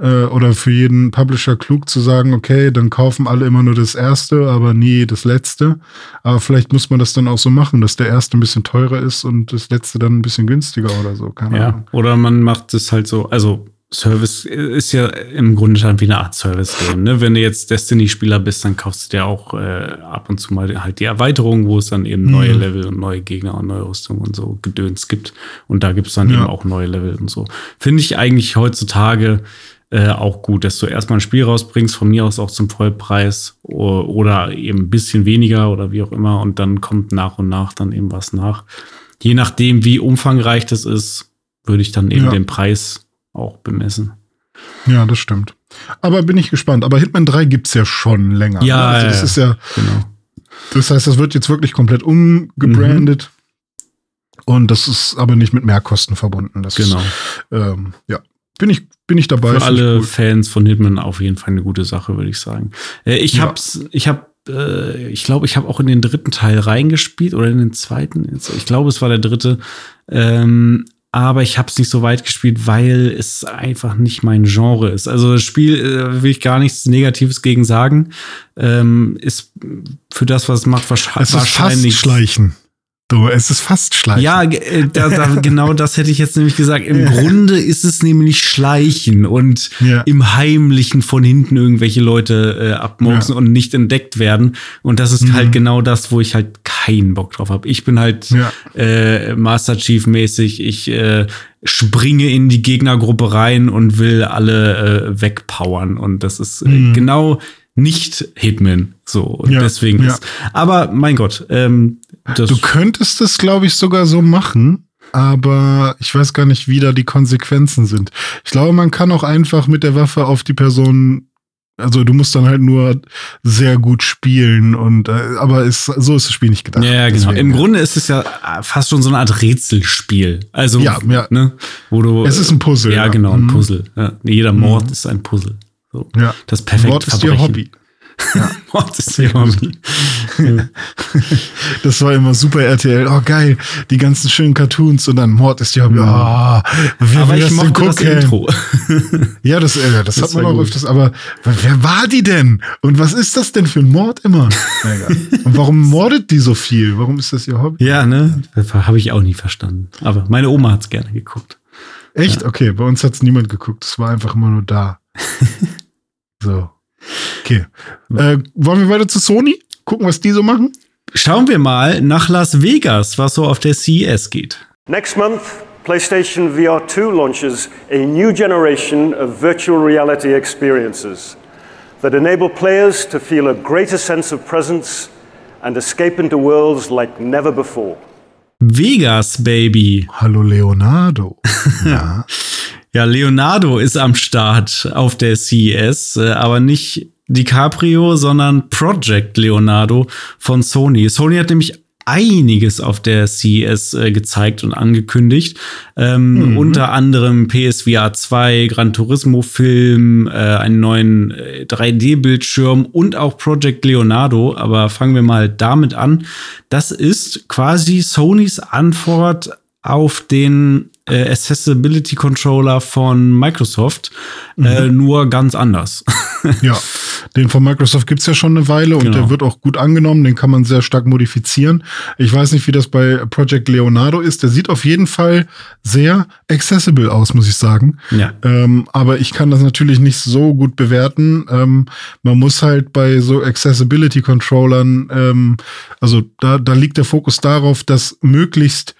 äh, oder für jeden Publisher klug zu sagen, okay, dann kaufen alle immer nur das erste, aber nie das letzte. Aber vielleicht muss man das dann auch so machen, dass der erste ein bisschen teurer ist und das letzte dann ein bisschen günstiger oder so. Keine ja, Ahnung. oder man macht es halt so, also Service ist ja im Grunde dann wie eine Art Service-Game. Ne? Wenn du jetzt Destiny-Spieler bist, dann kaufst du dir auch äh, ab und zu mal halt die Erweiterung, wo es dann eben mhm. neue Level und neue Gegner und neue Rüstung und so Gedöns gibt. Und da gibt es dann ja. eben auch neue Level und so. Finde ich eigentlich heutzutage äh, auch gut, dass du erstmal ein Spiel rausbringst, von mir aus auch zum Vollpreis oder eben ein bisschen weniger oder wie auch immer. Und dann kommt nach und nach dann eben was nach. Je nachdem, wie umfangreich das ist, würde ich dann eben ja. den Preis auch bemessen. Ja, das stimmt. Aber bin ich gespannt. Aber Hitman 3 gibt es ja schon länger. Ja, ne? also das ist ja. Genau. Das heißt, das wird jetzt wirklich komplett umgebrandet. Mhm. Und das ist aber nicht mit Mehrkosten verbunden. Das genau. Ist, ähm, ja, bin ich, bin ich dabei. Für alle Fans von Hitman auf jeden Fall eine gute Sache, würde ich sagen. Äh, ich ja. hab's, ich hab, äh, ich glaube, ich habe auch in den dritten Teil reingespielt oder in den zweiten. Ich glaube, es war der dritte. Ähm, aber ich habe es nicht so weit gespielt, weil es einfach nicht mein Genre ist. Also das Spiel äh, will ich gar nichts Negatives gegen sagen. Ähm, ist für das, was es macht, wahrscheinlich. Es ist fast Schleichen. Du, es ist fast Schleichen. Ja, äh, da, da, genau das hätte ich jetzt nämlich gesagt. Im Grunde ist es nämlich Schleichen und ja. im Heimlichen von hinten irgendwelche Leute äh, abmurksen ja. und nicht entdeckt werden. Und das ist mhm. halt genau das, wo ich halt keinen Bock drauf habe. Ich bin halt äh, Master Chief mäßig. Ich äh, springe in die Gegnergruppe rein und will alle äh, wegpowern. Und das ist äh, mhm. genau nicht Hitman. So, und ja, deswegen ja. ist. Aber mein Gott, ähm, du könntest es, glaube ich, sogar so machen, aber ich weiß gar nicht, wie da die Konsequenzen sind. Ich glaube, man kann auch einfach mit der Waffe auf die Person also du musst dann halt nur sehr gut spielen und äh, aber ist, so ist das Spiel nicht gedacht. Ja, genau. Deswegen, Im Grunde ist es ja fast schon so eine Art Rätselspiel. Also ja, ja. Ne, wo du. Es ist ein Puzzle. Ja, ja. genau, ein mhm. Puzzle. Ja, jeder Mord mhm. ist ein Puzzle. So. Ja. Das perfekte Mord ist ihr Hobby. Ja. Mord ist ihr Hobby. das war immer super RTL. Oh geil, die ganzen schönen Cartoons und dann Mord ist ihr Hobby. Oh, wer aber ich mochte das Intro. ja, das, äh, das, das hat man auch gut. öfters. Aber wer war die denn? Und was ist das denn für ein Mord immer? und warum mordet die so viel? Warum ist das ihr Hobby? Ja, ne? Habe ich auch nie verstanden. Aber meine Oma hat es gerne geguckt. Echt? Ja. Okay, bei uns hat es niemand geguckt. Es war einfach immer nur da. So. Okay. Äh, wollen wir weiter zu Sony? Gucken, was die so machen? Schauen wir mal nach Las Vegas, was so auf der CES geht. Next month, PlayStation VR 2 launches a new generation of virtual reality experiences that enable players to feel a greater sense of presence and escape into worlds like never before. Vegas, Baby. Hallo Leonardo. ja. Ja, Leonardo ist am Start auf der CES, äh, aber nicht DiCaprio, sondern Project Leonardo von Sony. Sony hat nämlich einiges auf der CES äh, gezeigt und angekündigt. Ähm, mhm. Unter anderem PSVR 2, Gran Turismo Film, äh, einen neuen äh, 3D-Bildschirm und auch Project Leonardo. Aber fangen wir mal damit an. Das ist quasi Sonys Antwort auf den äh, Accessibility Controller von Microsoft, mhm. äh, nur ganz anders. ja, den von Microsoft gibt's ja schon eine Weile und genau. der wird auch gut angenommen, den kann man sehr stark modifizieren. Ich weiß nicht, wie das bei Project Leonardo ist. Der sieht auf jeden Fall sehr accessible aus, muss ich sagen. Ja. Ähm, aber ich kann das natürlich nicht so gut bewerten. Ähm, man muss halt bei so Accessibility-Controllern, ähm, also da, da liegt der Fokus darauf, dass möglichst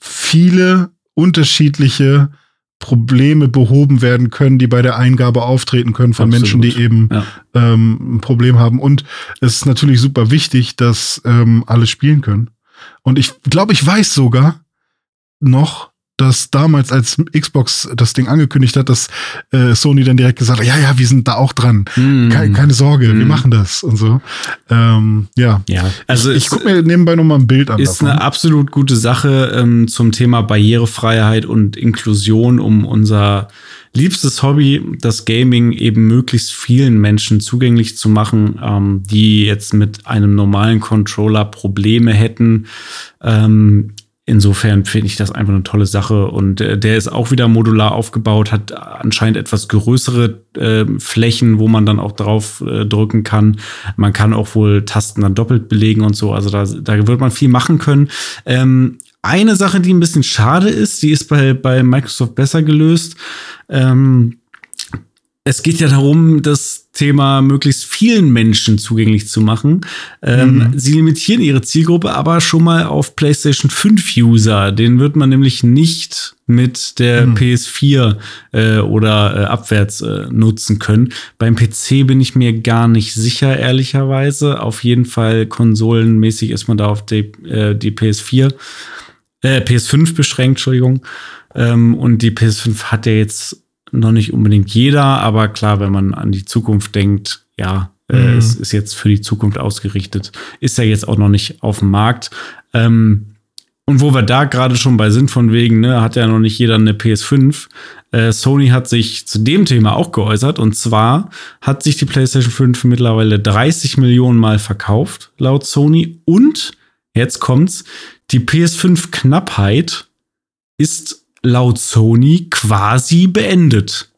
viele unterschiedliche Probleme behoben werden können, die bei der Eingabe auftreten können von Absolut. Menschen, die eben ja. ähm, ein Problem haben. Und es ist natürlich super wichtig, dass ähm, alle spielen können. Und ich glaube, ich weiß sogar noch, dass damals, als Xbox das Ding angekündigt hat, dass äh, Sony dann direkt gesagt hat, ja, ja, wir sind da auch dran. Mm. Keine, keine, Sorge, mm. wir machen das und so. Ähm, ja. ja, also ich, ich gucke mir nebenbei noch mal ein Bild an. Ist davon. eine absolut gute Sache ähm, zum Thema Barrierefreiheit und Inklusion, um unser liebstes Hobby, das Gaming eben möglichst vielen Menschen zugänglich zu machen, ähm, die jetzt mit einem normalen Controller Probleme hätten. Ähm, Insofern finde ich das einfach eine tolle Sache und äh, der ist auch wieder modular aufgebaut, hat anscheinend etwas größere äh, Flächen, wo man dann auch drauf äh, drücken kann. Man kann auch wohl Tasten dann doppelt belegen und so, also da, da wird man viel machen können. Ähm, eine Sache, die ein bisschen schade ist, die ist bei, bei Microsoft besser gelöst. Ähm, es geht ja darum, das Thema möglichst vielen Menschen zugänglich zu machen. Ähm, mhm. Sie limitieren ihre Zielgruppe aber schon mal auf PlayStation 5 User. Den wird man nämlich nicht mit der mhm. PS4 äh, oder äh, abwärts äh, nutzen können. Beim PC bin ich mir gar nicht sicher, ehrlicherweise. Auf jeden Fall konsolenmäßig ist man da auf die, äh, die PS4, äh, PS5 beschränkt, Entschuldigung. Ähm, und die PS5 hat ja jetzt noch nicht unbedingt jeder, aber klar, wenn man an die Zukunft denkt, ja, äh, mhm. es ist jetzt für die Zukunft ausgerichtet, ist ja jetzt auch noch nicht auf dem Markt. Ähm, und wo wir da gerade schon bei sind, von wegen, ne, hat ja noch nicht jeder eine PS5. Äh, Sony hat sich zu dem Thema auch geäußert. Und zwar hat sich die PlayStation 5 mittlerweile 30 Millionen Mal verkauft, laut Sony. Und jetzt kommt's, die PS5-Knappheit ist laut Sony quasi beendet.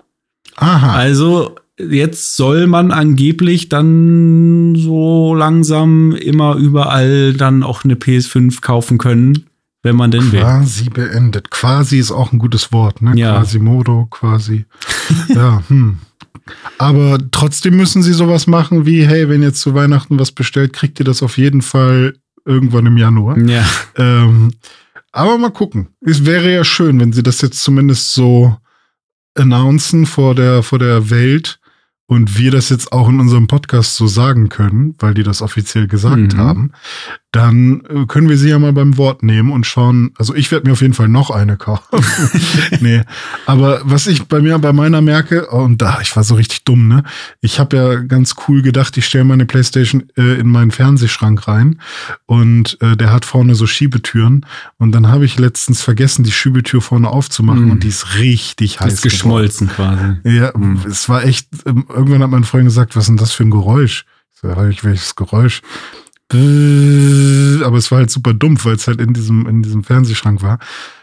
Aha. Also jetzt soll man angeblich dann so langsam immer überall dann auch eine PS5 kaufen können, wenn man denn will. Quasi beendet. Quasi ist auch ein gutes Wort, ne? Ja. Quasimodo, quasi. ja, hm. Aber trotzdem müssen sie sowas machen wie, hey, wenn ihr zu Weihnachten was bestellt, kriegt ihr das auf jeden Fall irgendwann im Januar. Ja. Ähm, aber mal gucken. Es wäre ja schön, wenn sie das jetzt zumindest so announcen vor der, vor der Welt und wir das jetzt auch in unserem Podcast so sagen können, weil die das offiziell gesagt Mhm. haben, dann äh, können wir sie ja mal beim Wort nehmen und schauen. Also ich werde mir auf jeden Fall noch eine kaufen. nee, aber was ich bei mir bei meiner merke, oh, und da, ich war so richtig dumm, ne? Ich habe ja ganz cool gedacht, ich stelle meine Playstation äh, in meinen Fernsehschrank rein und äh, der hat vorne so Schiebetüren und dann habe ich letztens vergessen, die Schiebetür vorne aufzumachen Mm. und die ist richtig heiß. Ist geschmolzen quasi. geworden. Ja, Mm. es war echt, ähm, irgendwann hat mein Freund gesagt, was ist denn das für ein Geräusch? Ich so, welches Geräusch? Aber es war halt super dumpf, weil es halt in diesem, in diesem Fernsehschrank war.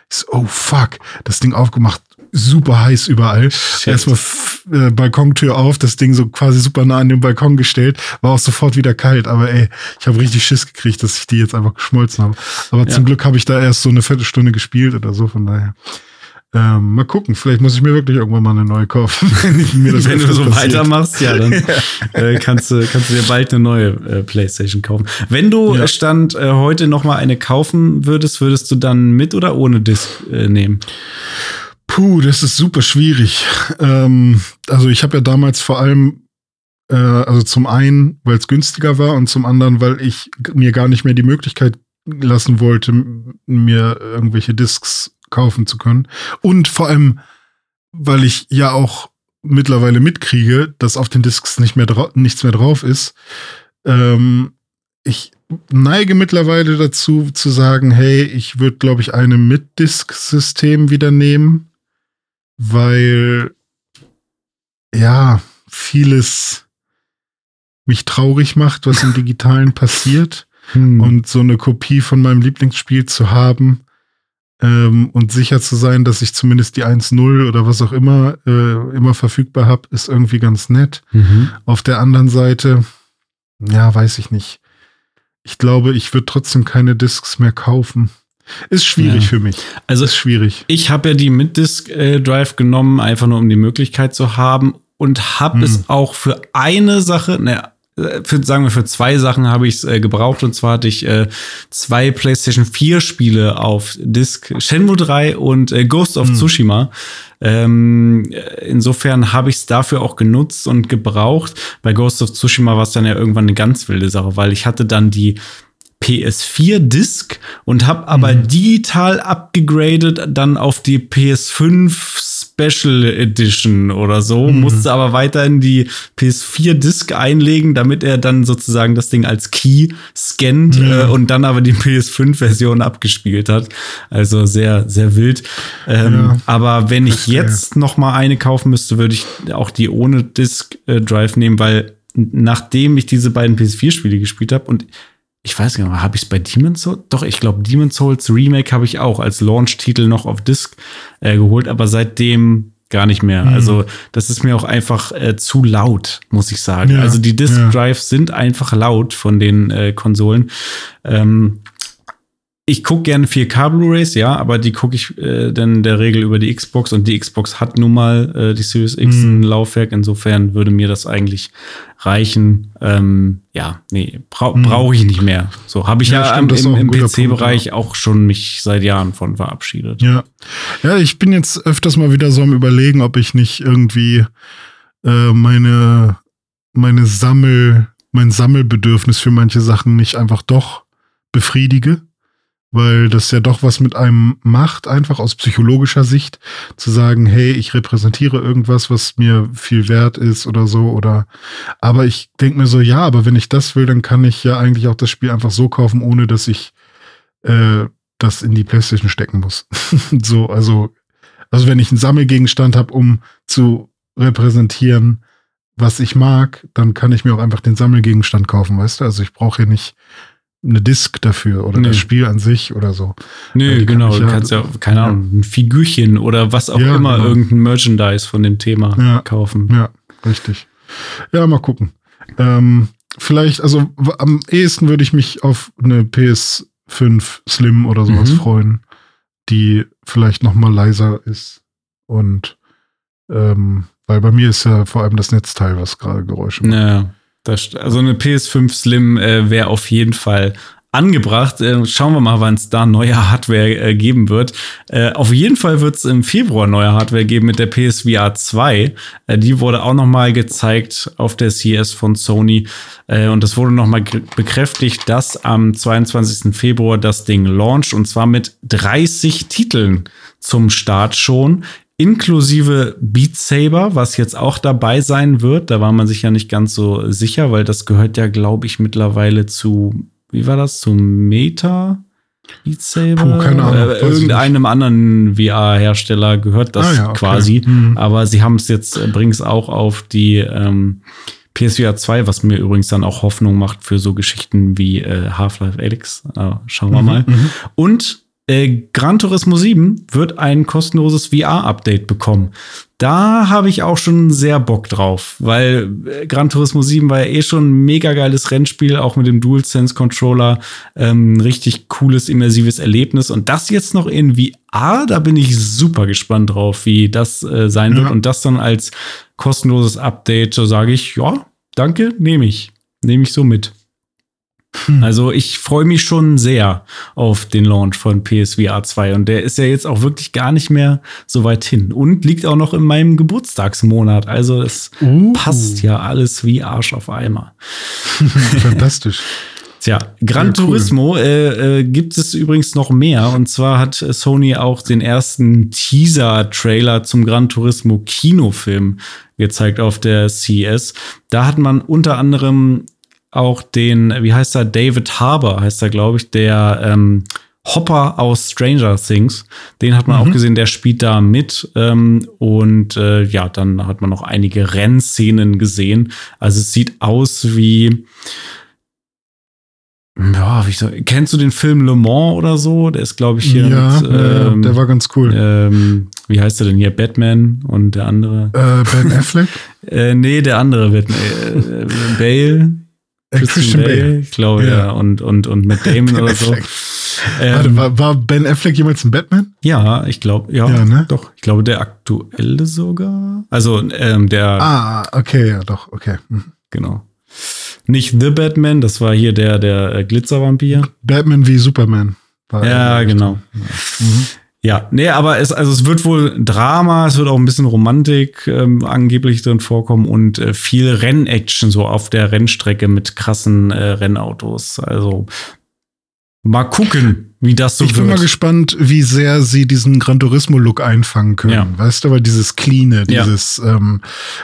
Ich so, oh fuck, das Ding aufgemacht, super heiß überall. Erstmal äh, Balkontür auf, das Ding so quasi super nah an den Balkon gestellt, war auch sofort wieder kalt. Aber ey, ich habe richtig Schiss gekriegt, dass ich die jetzt einfach geschmolzen habe. Aber zum Glück habe ich da erst so eine Viertelstunde gespielt oder so, von daher. Ähm, mal gucken, vielleicht muss ich mir wirklich irgendwann mal eine neue kaufen, wenn ich mir das Wenn du so passiert. weitermachst, ja, dann äh, kannst, du, kannst du dir bald eine neue äh, Playstation kaufen. Wenn du Ja. äh, Stand äh, heute noch mal eine kaufen würdest, würdest du dann mit oder ohne Disc äh, nehmen? Puh, das ist super schwierig. Ähm, also ich habe ja damals vor allem, äh, also zum einen, weil es günstiger war und zum anderen, weil ich mir gar nicht mehr die Möglichkeit lassen wollte, mir irgendwelche Discs kaufen zu können. Und vor allem, weil ich ja auch mittlerweile mitkriege, dass auf den Discs nicht mehr nichts mehr drauf ist. Ähm, ich neige mittlerweile dazu zu sagen, hey, ich würde, glaube ich, eine mit Disk-System wieder nehmen weil ja vieles mich traurig macht, was im Digitalen passiert. Hm. Und so eine Kopie von meinem Lieblingsspiel zu haben ähm, und sicher zu sein, dass ich zumindest die 1.0 oder was auch immer äh, immer verfügbar habe, ist irgendwie ganz nett. Mhm. Auf der anderen Seite, ja, weiß ich nicht. Ich glaube, ich würde trotzdem keine Discs mehr kaufen. Ist schwierig Ja. für mich. Also Ist schwierig. Ich habe ja die Mid-Disk-Drive genommen, einfach nur um die Möglichkeit zu haben und habe Hm. es auch für eine Sache, ne, äh, für, sagen wir für zwei Sachen habe ich es äh, gebraucht und zwar hatte ich äh, zwei PlayStation 4 Spiele auf Disk, Shenmue 3 und äh, Ghost of Tsushima. Ähm, äh, insofern habe ich es dafür auch genutzt und gebraucht. Bei Ghost of Tsushima war es dann ja irgendwann eine ganz wilde Sache, weil ich hatte dann die PS4 Disc und habe aber digital abgegradet dann auf die PS5 Special Edition oder so, musste aber weiterhin die PS4 Disc einlegen, damit er dann sozusagen das Ding als Key scannt äh, und dann aber die PS5 Version abgespielt hat. Also sehr sehr wild. Ähm, Ja. aber wenn ich jetzt noch mal eine kaufen müsste, würde ich auch die ohne Disc äh, Drive nehmen, weil nachdem ich diese beiden PS4 Spiele gespielt habe und ich weiß gar nicht, habe ich es bei Demon's Souls? Doch, ich glaube, Demon's Souls Remake habe ich auch als Launch-Titel noch auf Disc äh, geholt, aber seitdem gar nicht mehr. Mhm. Also, das ist mir auch einfach äh, zu laut, muss ich sagen. Ja, also, die Disc ja. Drives sind einfach laut von den äh, Konsolen. Ähm, ich gucke gerne 4K Blu-rays, ja, aber die gucke ich äh, dann der Regel über die Xbox und die Xbox hat nun mal äh, die Series X Mhm. ein Laufwerk. Insofern würde mir das eigentlich reichen. Ähm, ja, nee, brau Mhm. brauche ich nicht mehr. So habe ich Ja, ja, stimmt, im, im PC-Bereich auch schon mich seit Jahren von verabschiedet. Ja. Ja, ich bin jetzt öfters mal wieder so am überlegen, ob ich nicht irgendwie äh, meine, meine Sammel, mein Sammelbedürfnis für manche Sachen nicht einfach doch befriedige. Weil das ja doch was mit einem macht, einfach aus psychologischer Sicht, zu sagen, hey, ich repräsentiere irgendwas, was mir viel wert ist oder so, oder aber ich denke mir so, ja, aber wenn ich das will, dann kann ich ja eigentlich auch das Spiel einfach so kaufen, ohne dass ich äh, das in die Playstation stecken muss. so, also, also wenn ich einen Sammelgegenstand habe, um zu repräsentieren, was ich mag, dann kann ich mir auch einfach den Sammelgegenstand kaufen, weißt du? Also ich brauche hier nicht eine Disc dafür oder Nee. das Spiel an sich oder so. Ja, Nö, die kann genau. Du ja- kannst ja, keine ja. Ahnung, ein Figürchen oder was auch Ja, immer, genau. irgendein Merchandise von dem Thema Ja. kaufen. Ja. richtig. Ja, mal gucken. Ähm, vielleicht, also am ehesten würde ich mich auf eine PS5 Slim oder sowas mhm. freuen, die vielleicht noch mal leiser ist und ähm, weil bei mir ist ja vor allem das Netzteil, was gerade Geräusche macht. Ja, das, also eine PS5 Slim äh, wäre auf jeden Fall angebracht. Äh, schauen wir mal, wann es da neue Hardware äh, geben wird. Äh, auf jeden Fall wird es im Februar neue Hardware geben mit der PSVR 2. Äh, die wurde auch noch mal gezeigt auf der CS von Sony. Äh, und das wurde noch mal bekräftigt, dass am 22. Februar das Ding launcht. Und zwar mit 30 Titeln zum Start schon inklusive Beat Saber, was jetzt auch dabei sein wird. Da war man sich ja nicht ganz so sicher, weil das gehört ja, glaube ich, mittlerweile zu, wie war das, zu Meta? Beat Saber? Puh, keine Ahnung, äh, irgendeinem anderen VR-Hersteller gehört das ah, ja, okay. quasi. Mhm. Aber sie haben es jetzt, äh, bringen es auch auf die ähm, PSVR 2, was mir übrigens dann auch Hoffnung macht für so Geschichten wie äh, Half-Life Alyx. Äh, schauen wir mhm, mal. Mhm. Und äh, Gran Turismo 7 wird ein kostenloses VR-Update bekommen. Da habe ich auch schon sehr Bock drauf, weil äh, Gran Turismo 7 war ja eh schon ein mega geiles Rennspiel, auch mit dem DualSense-Controller. Ähm, richtig cooles, immersives Erlebnis. Und das jetzt noch in VR, da bin ich super gespannt drauf, wie das äh, sein ja. wird. Und das dann als kostenloses Update, so sage ich, ja, danke, nehme ich. Nehme ich so mit. Hm. Also ich freue mich schon sehr auf den Launch von PSVR 2 und der ist ja jetzt auch wirklich gar nicht mehr so weit hin und liegt auch noch in meinem Geburtstagsmonat. Also es uh. passt ja alles wie Arsch auf Eimer. Fantastisch. Tja, Gran ja, cool. Turismo äh, äh, gibt es übrigens noch mehr. Und zwar hat Sony auch den ersten Teaser-Trailer zum Gran Turismo Kinofilm gezeigt auf der CES. Da hat man unter anderem auch den, wie heißt er, David Harbour heißt er, glaube ich, der ähm, Hopper aus Stranger Things. Den hat man mhm. auch gesehen, der spielt da mit. Ähm, und äh, ja, dann hat man noch einige Rennszenen gesehen. Also es sieht aus wie. Ja, wie soll, kennst du den Film Le Mans oder so? Der ist, glaube ich, hier. Ja, mit, ähm, der war ganz cool. Ähm, wie heißt er denn hier? Batman und der andere? Äh, ben Affleck? äh, nee, der andere Batman. Äh, Bale. Christian, Bale, Bale, ich glaube, ja. ja. Und, und, und mit Damon oder so. Ähm, Warte, war, war, Ben Affleck jemals ein Batman? Ja, ich glaube, ja, ja ne? doch. Ich glaube, der aktuelle sogar. Also, ähm, der. Ah, okay, ja, doch, okay. Mhm. Genau. Nicht The Batman, das war hier der, der äh, Glitzervampir. Batman wie Superman. ja, genau. Mhm. Ja, nee, aber es, also es wird wohl Drama, es wird auch ein bisschen Romantik ähm, angeblich drin vorkommen und äh, viel Rennaction so auf der Rennstrecke mit krassen äh, Rennautos. Also mal gucken, wie das so ich wird. Ich bin mal gespannt, wie sehr sie diesen Gran Turismo-Look einfangen können. Ja. Weißt du, weil dieses Cleane, dieses, ja. ähm,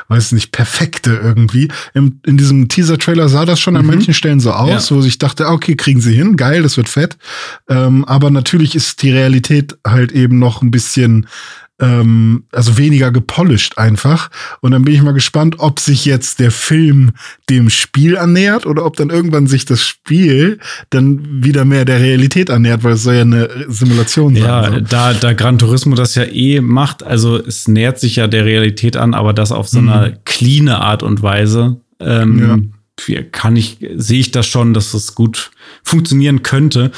weiß nicht, perfekte irgendwie. Im, in diesem Teaser-Trailer sah das schon mhm. an manchen Stellen so aus, ja. wo ich dachte, okay, kriegen sie hin, geil, das wird fett. Ähm, aber natürlich ist die Realität halt eben noch ein bisschen ähm, also weniger gepolished einfach. Und dann bin ich mal gespannt, ob sich jetzt der Film dem Spiel annähert oder ob dann irgendwann sich das Spiel dann wieder mehr der Realität annähert, weil es soll ja eine Simulation sein. Ja, so. da, da Gran Turismo das ja eh macht, also es nähert sich ja der Realität an, aber das auf so mhm. einer clean Art und Weise. Ähm, ja. kann ich, sehe ich das schon, dass das gut funktionieren könnte.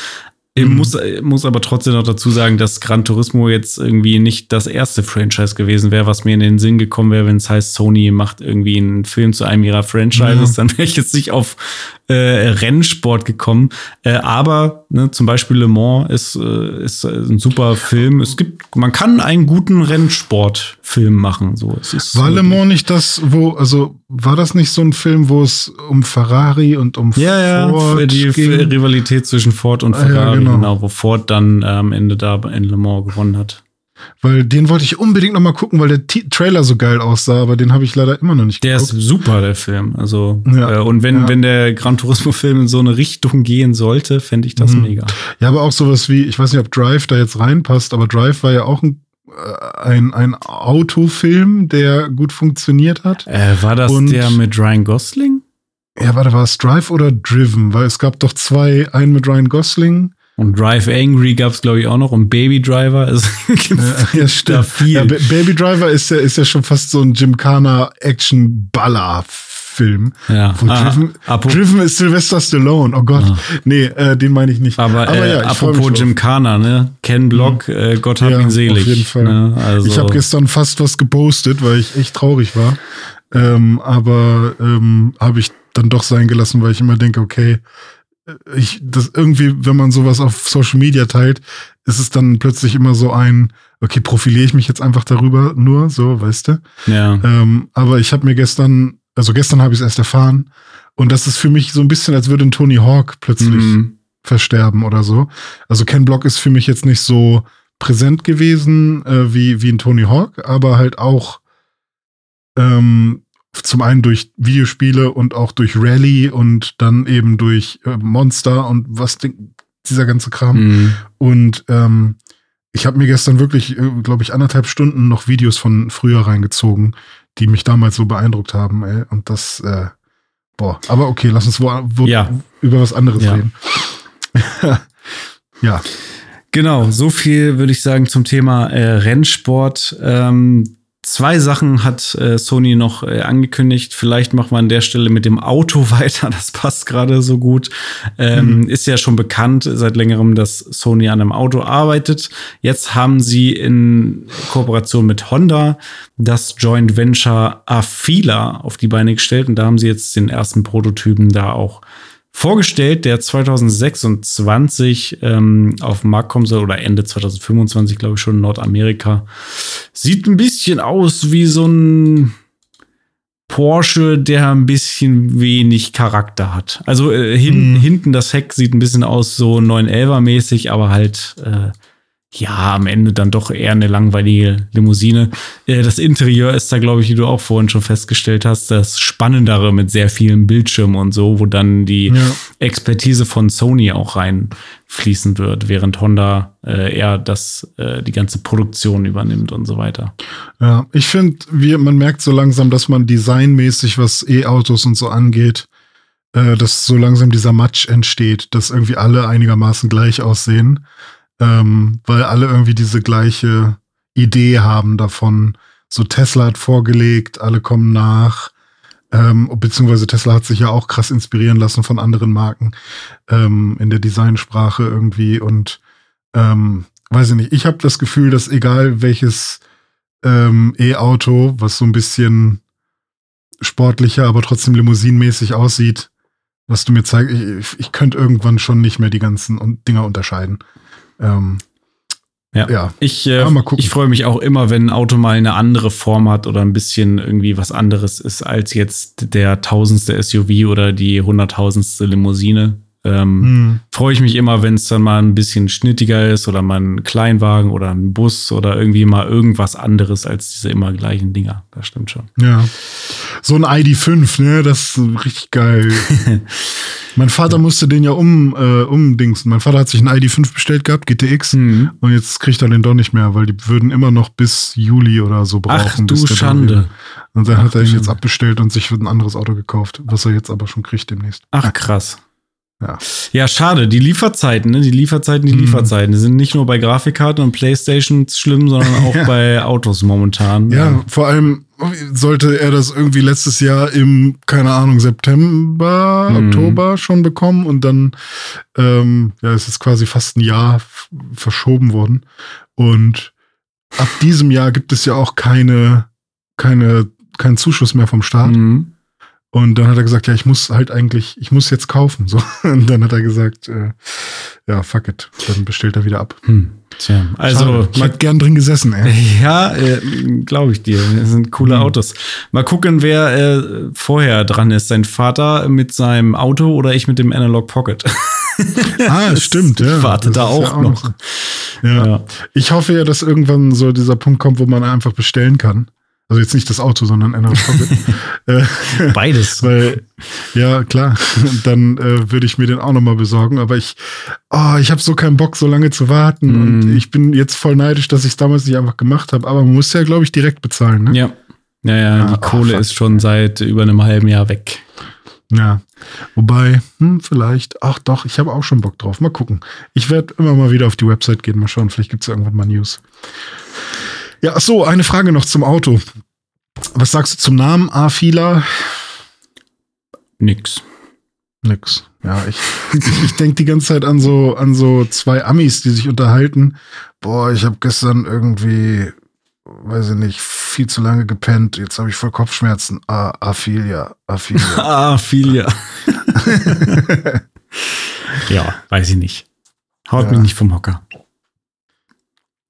Ich mhm. muss, muss aber trotzdem noch dazu sagen, dass Gran Turismo jetzt irgendwie nicht das erste Franchise gewesen wäre, was mir in den Sinn gekommen wäre, wenn es heißt, Sony macht irgendwie einen Film zu einem ihrer Franchises, ja. dann wäre ich jetzt nicht auf äh, Rennsport gekommen. Äh, aber ne, zum Beispiel Le Mans ist, äh, ist ein super Film. Es gibt, man kann einen guten Rennsportfilm machen. So, es ist war Le Mans nicht das, wo, also war das nicht so ein Film, wo es um Ferrari und um ja, Ford ja, die ging? Rivalität zwischen Ford und Ferrari, ah, ja, genau. Genau. wo Ford dann am Ende da in Le Mans gewonnen hat. Weil den wollte ich unbedingt noch mal gucken, weil der T Trailer so geil aussah, aber den habe ich leider immer noch nicht der geguckt. Der ist super, der Film. Also, ja. äh, und wenn, ja. wenn der Gran Turismo-Film in so eine Richtung gehen sollte, fände ich das mhm. mega. Ja, aber auch sowas wie, ich weiß nicht, ob Drive da jetzt reinpasst, aber Drive war ja auch ein äh, ein, ein Autofilm, der gut funktioniert hat. Äh, war das und, der mit Ryan Gosling? Ja, warte, war es Drive oder Driven? Weil es gab doch zwei, einen mit Ryan Gosling Und Drive Angry gab es, glaube ich, auch noch. Und Baby Driver. Also, ja. Da viel. Ja, Baby Driver ist ja, ist ja schon fast so ein Gymkhana Action-Baller. Film. Ja. Von ah, Driven, Driven ist Sylvester Stallone. Oh Gott. Ah. Nee, äh, den meine ich nicht. Aber, Aber äh, ja, apropos Gymkhana, ne? Ken Block, mhm. äh, Gott hab ja, ihn selig. Auf jeden Fall. Ne? Also. Ich habe gestern fast was gepostet, weil ich echt traurig war. Ähm, aber ähm, habe ich dann doch sein gelassen, weil ich immer denke, okay, ich, das irgendwie, wenn man sowas auf Social Media teilt, ist es dann plötzlich immer so ein, okay, profiliere ich mich jetzt einfach darüber nur, so, weißt du? Ja. Ähm, aber ich habe mir gestern, also gestern habe ich es erst erfahren und das ist für mich so ein bisschen, als würde ein Tony Hawk plötzlich mhm. versterben oder so. Also Ken Block ist für mich jetzt nicht so präsent gewesen äh, wie, wie ein Tony Hawk, aber halt auch ähm, zum einen durch Videospiele und auch durch Rally und dann eben durch äh, Monster und was dieser ganze Kram. Mhm. Und ähm, ich habe mir gestern wirklich, äh, glaube ich, anderthalb Stunden noch Videos von früher reingezogen, die mich damals so beeindruckt haben. Ey. Und das, äh, boah, aber okay, lass uns wo, wo, ja. über was anderes ja. reden. ja. Genau, so viel würde ich sagen zum Thema äh, Rennsport. Ähm, Zwei Sachen hat äh, Sony noch äh, angekündigt. Vielleicht machen wir an der Stelle mit dem Auto weiter. Das passt gerade so gut. Ähm, mhm. Ist ja schon bekannt seit längerem, dass Sony an einem Auto arbeitet. Jetzt haben sie in Kooperation mit Honda das Joint Venture Afila auf die Beine gestellt. Und da haben sie jetzt den ersten Prototypen da auch vorgestellt, der 2026 ähm, auf den Markt kommen soll oder Ende 2025, glaube ich, schon in Nordamerika. Sieht ein bisschen aus wie so ein Porsche, der ein bisschen wenig Charakter hat. Also äh, hin, hm. hinten das Heck sieht ein bisschen aus so 911er mäßig, aber halt äh, ja, am Ende dann doch eher eine langweilige Limousine. Äh, das Interieur ist da, glaube ich, wie du auch vorhin schon festgestellt hast, das Spannendere mit sehr vielen Bildschirmen und so, wo dann die ja. Expertise von Sony auch reinfließen wird, während Honda äh, eher das, äh, die ganze Produktion übernimmt und so weiter. Ja, ich finde, man merkt so langsam, dass man designmäßig, was E-Autos und so angeht, äh, dass so langsam dieser Match entsteht, dass irgendwie alle einigermaßen gleich aussehen ähm, weil alle irgendwie diese gleiche Idee haben davon. So Tesla hat vorgelegt, alle kommen nach. Ähm, beziehungsweise Tesla hat sich ja auch krass inspirieren lassen von anderen Marken ähm, in der Designsprache irgendwie und ähm, weiß ich nicht. Ich habe das Gefühl, dass egal welches ähm, E-Auto, was so ein bisschen sportlicher, aber trotzdem limousinenmäßig aussieht, was du mir zeigst, ich, ich könnte irgendwann schon nicht mehr die ganzen Dinger unterscheiden. Ähm, ja. ja. Ich, äh, ja, ich freue mich auch immer, wenn ein Auto mal eine andere Form hat oder ein bisschen irgendwie was anderes ist als jetzt der tausendste SUV oder die hunderttausendste Limousine. Ähm, hm. Freue ich mich immer, wenn es dann mal ein bisschen schnittiger ist oder mal ein Kleinwagen oder ein Bus oder irgendwie mal irgendwas anderes als diese immer gleichen Dinger. Das stimmt schon. Ja. So ein ID5, ne? Das ist richtig geil. mein Vater ja. musste den ja um, äh, umdingsen. Mein Vater hat sich ein ID5 bestellt gehabt, GTX, mhm. und jetzt kriegt er den doch nicht mehr, weil die würden immer noch bis Juli oder so brauchen. Ach du Schande. Und dann Ach, hat er ihn jetzt abbestellt und sich ein anderes Auto gekauft, was er jetzt aber schon kriegt demnächst. Ach krass. Ja. ja, schade. Die Lieferzeiten, ne? Die Lieferzeiten, die mhm. Lieferzeiten. Die sind nicht nur bei Grafikkarten und Playstations schlimm, sondern auch ja. bei Autos momentan. Ja, ja, vor allem sollte er das irgendwie letztes Jahr im, keine Ahnung, September, mhm. Oktober schon bekommen und dann, ähm, ja, es ist quasi fast ein Jahr verschoben worden. Und ab diesem Jahr gibt es ja auch keine, keine, keinen Zuschuss mehr vom Staat. Mhm. Und dann hat er gesagt, ja, ich muss halt eigentlich, ich muss jetzt kaufen. So. Und dann hat er gesagt, äh, ja, fuck it. Dann bestellt er wieder ab. Hm. Tja, also Schade. ich hätte gern drin gesessen, ey. Ja, äh, glaube ich dir. Das sind coole hm. Autos. Mal gucken, wer äh, vorher dran ist. Sein Vater mit seinem Auto oder ich mit dem Analog Pocket. ah, stimmt, ja. Warte da auch, ja auch noch. Ja. ja. Ich hoffe ja, dass irgendwann so dieser Punkt kommt, wo man einfach bestellen kann. Also jetzt nicht das Auto, sondern ein Pocket. Äh, Beides. Weil, ja, klar, dann äh, würde ich mir den auch nochmal besorgen. Aber ich, oh, ich habe so keinen Bock, so lange zu warten. Mm. Und ich bin jetzt voll neidisch, dass ich es damals nicht einfach gemacht habe. Aber man muss ja, glaube ich, direkt bezahlen. Ne? Ja. Ja, ja, die oh, Kohle fuck. ist schon seit über einem halben Jahr weg. Ja, wobei, hm, vielleicht, ach doch, ich habe auch schon Bock drauf. Mal gucken. Ich werde immer mal wieder auf die Website gehen, mal schauen, vielleicht gibt es irgendwann mal News. Ja, ach so, eine Frage noch zum Auto. Was sagst du zum Namen Afila? Nix. Nix. Ja, ich, ich, denke die ganze Zeit an so, an so zwei Amis, die sich unterhalten. Boah, ich habe gestern irgendwie, weiß ich nicht, viel zu lange gepennt. Jetzt habe ich voll Kopfschmerzen. Ah, Aphilia, Aphilia. Aphilia. ja, weiß ich nicht. Haut Ja. mich nicht vom Hocker.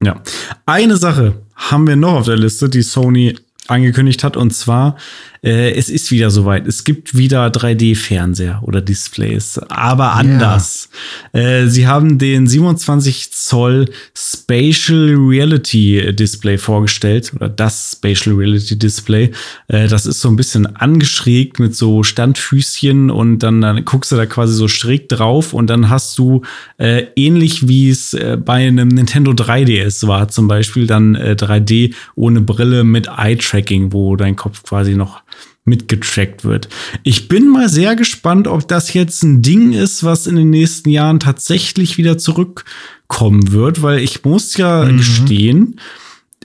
Ja. Eine Sache haben wir noch auf der Liste, die Sony angekündigt hat, und zwar, äh, es ist wieder soweit. Es gibt wieder 3D-Fernseher oder Displays, aber anders. Äh, sie haben den 27 Zoll Spatial Reality Display vorgestellt, oder das Spatial Reality Display. Äh, das ist so ein bisschen angeschrägt mit so Standfüßchen und dann, dann guckst du da quasi so schräg drauf und dann hast du äh, ähnlich wie es äh, bei einem Nintendo 3DS war, zum Beispiel dann äh, 3D ohne Brille mit Eye-Tracking, wo dein Kopf quasi noch mitgetrackt wird. Ich bin mal sehr gespannt, ob das jetzt ein Ding ist, was in den nächsten Jahren tatsächlich wieder zurückkommen wird, weil ich muss ja gestehen,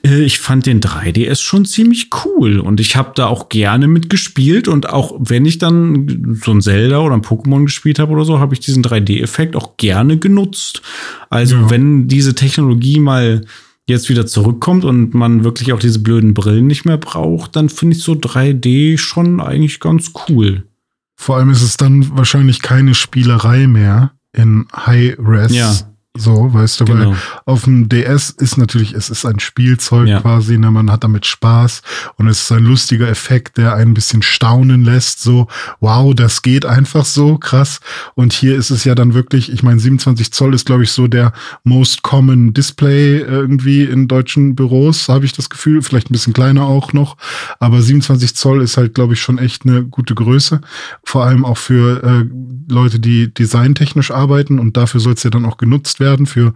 äh, ich fand den 3DS schon ziemlich cool und ich habe da auch gerne mitgespielt und auch wenn ich dann so ein Zelda oder ein Pokémon gespielt habe oder so, habe ich diesen 3D-Effekt auch gerne genutzt. Also Ja. wenn diese Technologie mal jetzt wieder zurückkommt und man wirklich auch diese blöden Brillen nicht mehr braucht, dann finde ich so 3D schon eigentlich ganz cool. Vor allem ist es dann wahrscheinlich keine Spielerei mehr in High-Res. Ja. So, weißt du, Genau. weil auf dem DS ist natürlich, es ist ein Spielzeug Ja. quasi, ne, man hat damit Spaß und es ist ein lustiger Effekt, der einen ein bisschen staunen lässt, so, wow, das geht einfach so, krass. Und hier ist es ja dann wirklich, ich meine, 27 Zoll ist, glaube ich, so der most common Display irgendwie in deutschen Büros, habe ich das Gefühl, vielleicht ein bisschen kleiner auch noch, aber 27 Zoll ist halt, glaube ich, schon echt eine gute Größe, vor allem auch für äh, Leute, die designtechnisch arbeiten und dafür soll es ja dann auch genutzt werden für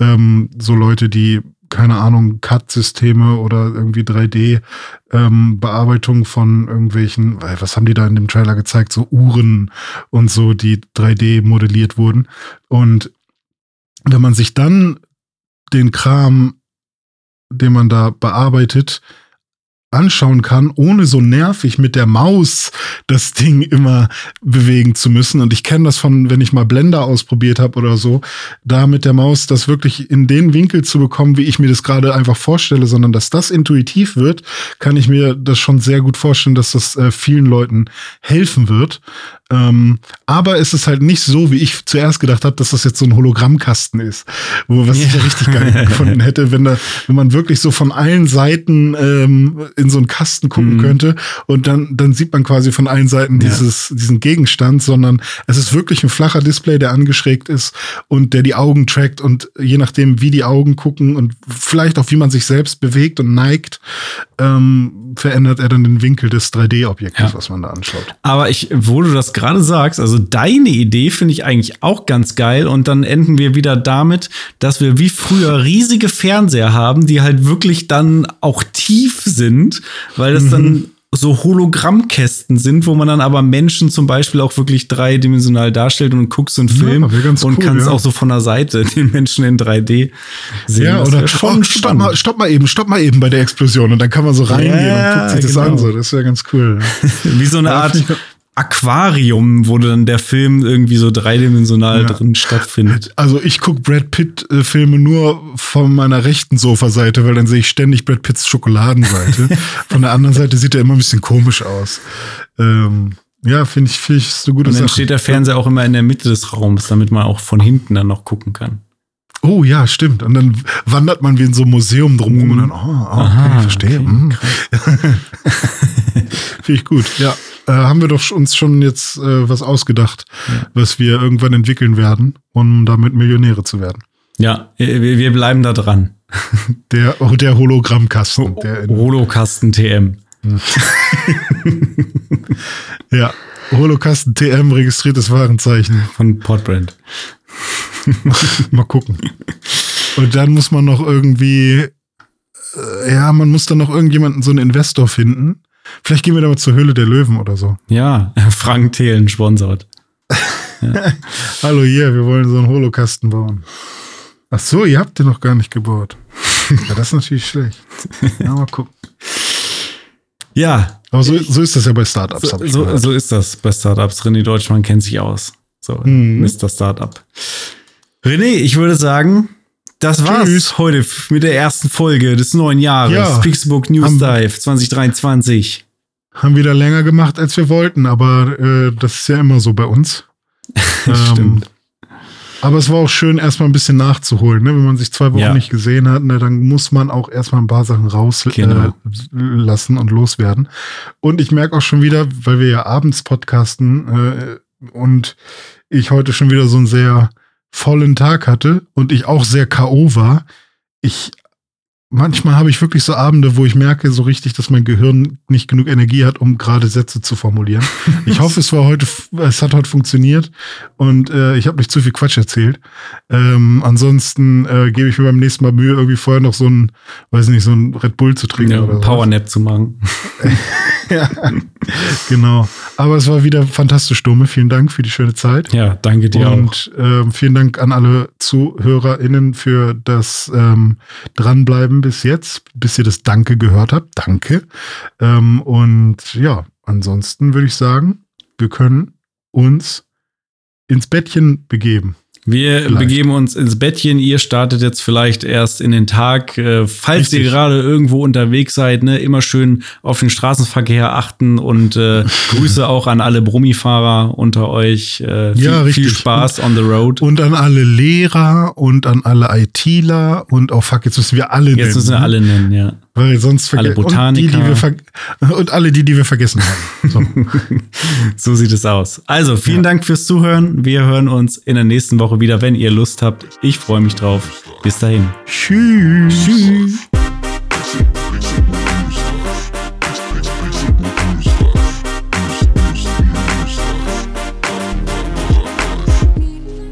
ähm, so Leute, die keine Ahnung, Cut-Systeme oder irgendwie 3D-Bearbeitung von irgendwelchen, was haben die da in dem Trailer gezeigt? So Uhren und so, die 3D modelliert wurden. Und wenn man sich dann den Kram, den man da bearbeitet, anschauen kann, ohne so nervig mit der Maus das Ding immer bewegen zu müssen. Und ich kenne das von, wenn ich mal Blender ausprobiert habe oder so, da mit der Maus das wirklich in den Winkel zu bekommen, wie ich mir das gerade einfach vorstelle, sondern dass das intuitiv wird, kann ich mir das schon sehr gut vorstellen, dass das äh, vielen Leuten helfen wird. Ähm, aber es ist halt nicht so, wie ich zuerst gedacht habe, dass das jetzt so ein Hologrammkasten ist, wo was ich ja richtig geil gefunden hätte, wenn da, wenn man wirklich so von allen Seiten ähm, in so einen Kasten gucken Mhm. könnte und dann dann sieht man quasi von allen Seiten Ja. dieses diesen Gegenstand, sondern es ist wirklich ein flacher Display, der angeschrägt ist und der die Augen trackt und je nachdem, wie die Augen gucken und vielleicht auch wie man sich selbst bewegt und neigt, ähm, verändert er dann den Winkel des 3D-Objektes, Ja. was man da anschaut. Aber ich, wo du das gerade sagst, also deine Idee finde ich eigentlich auch ganz geil und dann enden wir wieder damit, dass wir wie früher riesige Fernseher haben, die halt wirklich dann auch tief sind, weil das dann so Hologrammkästen sind, wo man dann aber Menschen zum Beispiel auch wirklich dreidimensional darstellt und guckst so einen Film ganz und cool, kannst ja. auch so von der Seite den Menschen in 3D sehen. Ja, oder schon stopp mal, stopp mal eben, stopp mal eben bei der Explosion und dann kann man so reingehen Ja, und guckt sich das genau. an. So. Das wäre ganz cool. Wie so eine Ja, Art Aquarium, wo dann der Film irgendwie so dreidimensional Ja. drin stattfindet. Also ich guck Brad Pitt-Filme nur von meiner rechten Sofaseite, weil dann sehe ich ständig Brad Pitts Schokoladenseite. von der anderen Seite sieht er immer ein bisschen komisch aus. Ähm, ja, finde ich, finde ich ist eine gute Und dann Sache. steht der Fernseher auch immer in der Mitte des Raums, damit man auch von hinten dann noch gucken kann. Oh ja, stimmt. Und dann wandert man wie in so einem Museum drumherum und dann, oh, oh okay, Aha, verstehe. okay, hm. Finde ich gut. Ja, äh, haben wir doch uns schon jetzt äh, was ausgedacht, was wir irgendwann entwickeln werden, um damit Millionäre zu werden. Ja, wir, bleiben da dran. Der, oh, der Hologrammkasten. Der in, Holokasten TM. ja, Holokasten TM registriertes Warenzeichen. von Podbrand. Mal gucken. Und dann muss man noch irgendwie, äh, ja, man muss dann noch irgendjemanden, so einen Investor finden, Vielleicht gehen wir da mal zur Höhle der Löwen oder so. Ja, Frank Thelen sponsort. Ja. Hallo hier, wir wollen so einen Holokasten bauen. Ach so, ihr habt den noch gar nicht gebaut. ja, das ist natürlich schlecht. Ja, mal gucken. Ja. Aber so, so ist das ja bei Startups. So, so, so, ist das bei Startups. René Deutschmann kennt sich aus. So, mhm. Mr. Startup. René, ich würde sagen, das war's Tschüss. heute mit der ersten Folge des neuen Jahres. Ja, Pixelbook News Dive 2023. Haben wieder länger gemacht, als wir wollten, aber äh, das ist ja immer so bei uns. Stimmt. Ähm, aber es war auch schön, erstmal ein bisschen nachzuholen. Ne? Wenn man sich zwei Wochen ja. nicht gesehen hat, ne, dann muss man auch erstmal ein paar Sachen rauslassen genau. äh, und loswerden. Und ich merke auch schon wieder, weil wir ja abends podcasten äh, und ich heute schon wieder so einen sehr vollen Tag hatte und ich auch sehr K.O. war. Ich manchmal habe ich wirklich so Abende, wo ich merke so richtig, dass mein Gehirn nicht genug Energie hat, um gerade Sätze zu formulieren. Ich hoffe, es war heute, es hat heute funktioniert und äh, ich habe nicht zu viel Quatsch erzählt. Ähm, ansonsten äh, gebe ich mir beim nächsten Mal Mühe, irgendwie vorher noch so ein, weiß nicht, so ein Red Bull zu trinken ja, oder Powernap zu machen. ja, genau. Aber es war wieder fantastisch, Dumme. Vielen Dank für die schöne Zeit. Ja, danke dir Und auch. Ähm, vielen Dank an alle ZuhörerInnen für das ähm, Dranbleiben bis jetzt, bis ihr das Danke gehört habt. Danke. Ähm, und ja, ansonsten würde ich sagen, wir können uns ins Bettchen begeben. Wir vielleicht. begeben uns ins Bettchen. Ihr startet jetzt vielleicht erst in den Tag. Äh, falls Richtig. ihr gerade irgendwo unterwegs seid, ne, immer schön auf den Straßenverkehr achten und äh, Grüße auch an alle Brummifahrer unter euch. Äh, viel, ja, richtig. viel Spaß on the road. Und an alle Lehrer und an alle ITler und oh fuck, jetzt müssen wir alle nennen. Jetzt müssen wir alle nennen, ja. Weil sonst alle Botaniker. Und, die, und alle die, die wir vergessen haben. So, so sieht es aus. Also, vielen ja. Dank fürs Zuhören. Wir hören uns in der nächsten Woche wieder, wenn ihr Lust habt. Ich freue mich drauf. Bis dahin. Tschüss. Tschüss.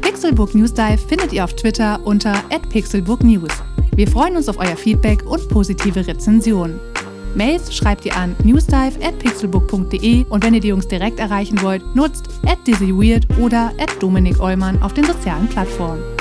Pixelbook News Dive findet ihr auf Twitter unter @pixelbooknews. Wir freuen uns auf euer Feedback und positive Rezensionen. Mails schreibt ihr an newsdive@pixelbook.de und wenn ihr die Jungs direkt erreichen wollt, nutzt @dizzyweird oder @dominik auf den sozialen Plattformen.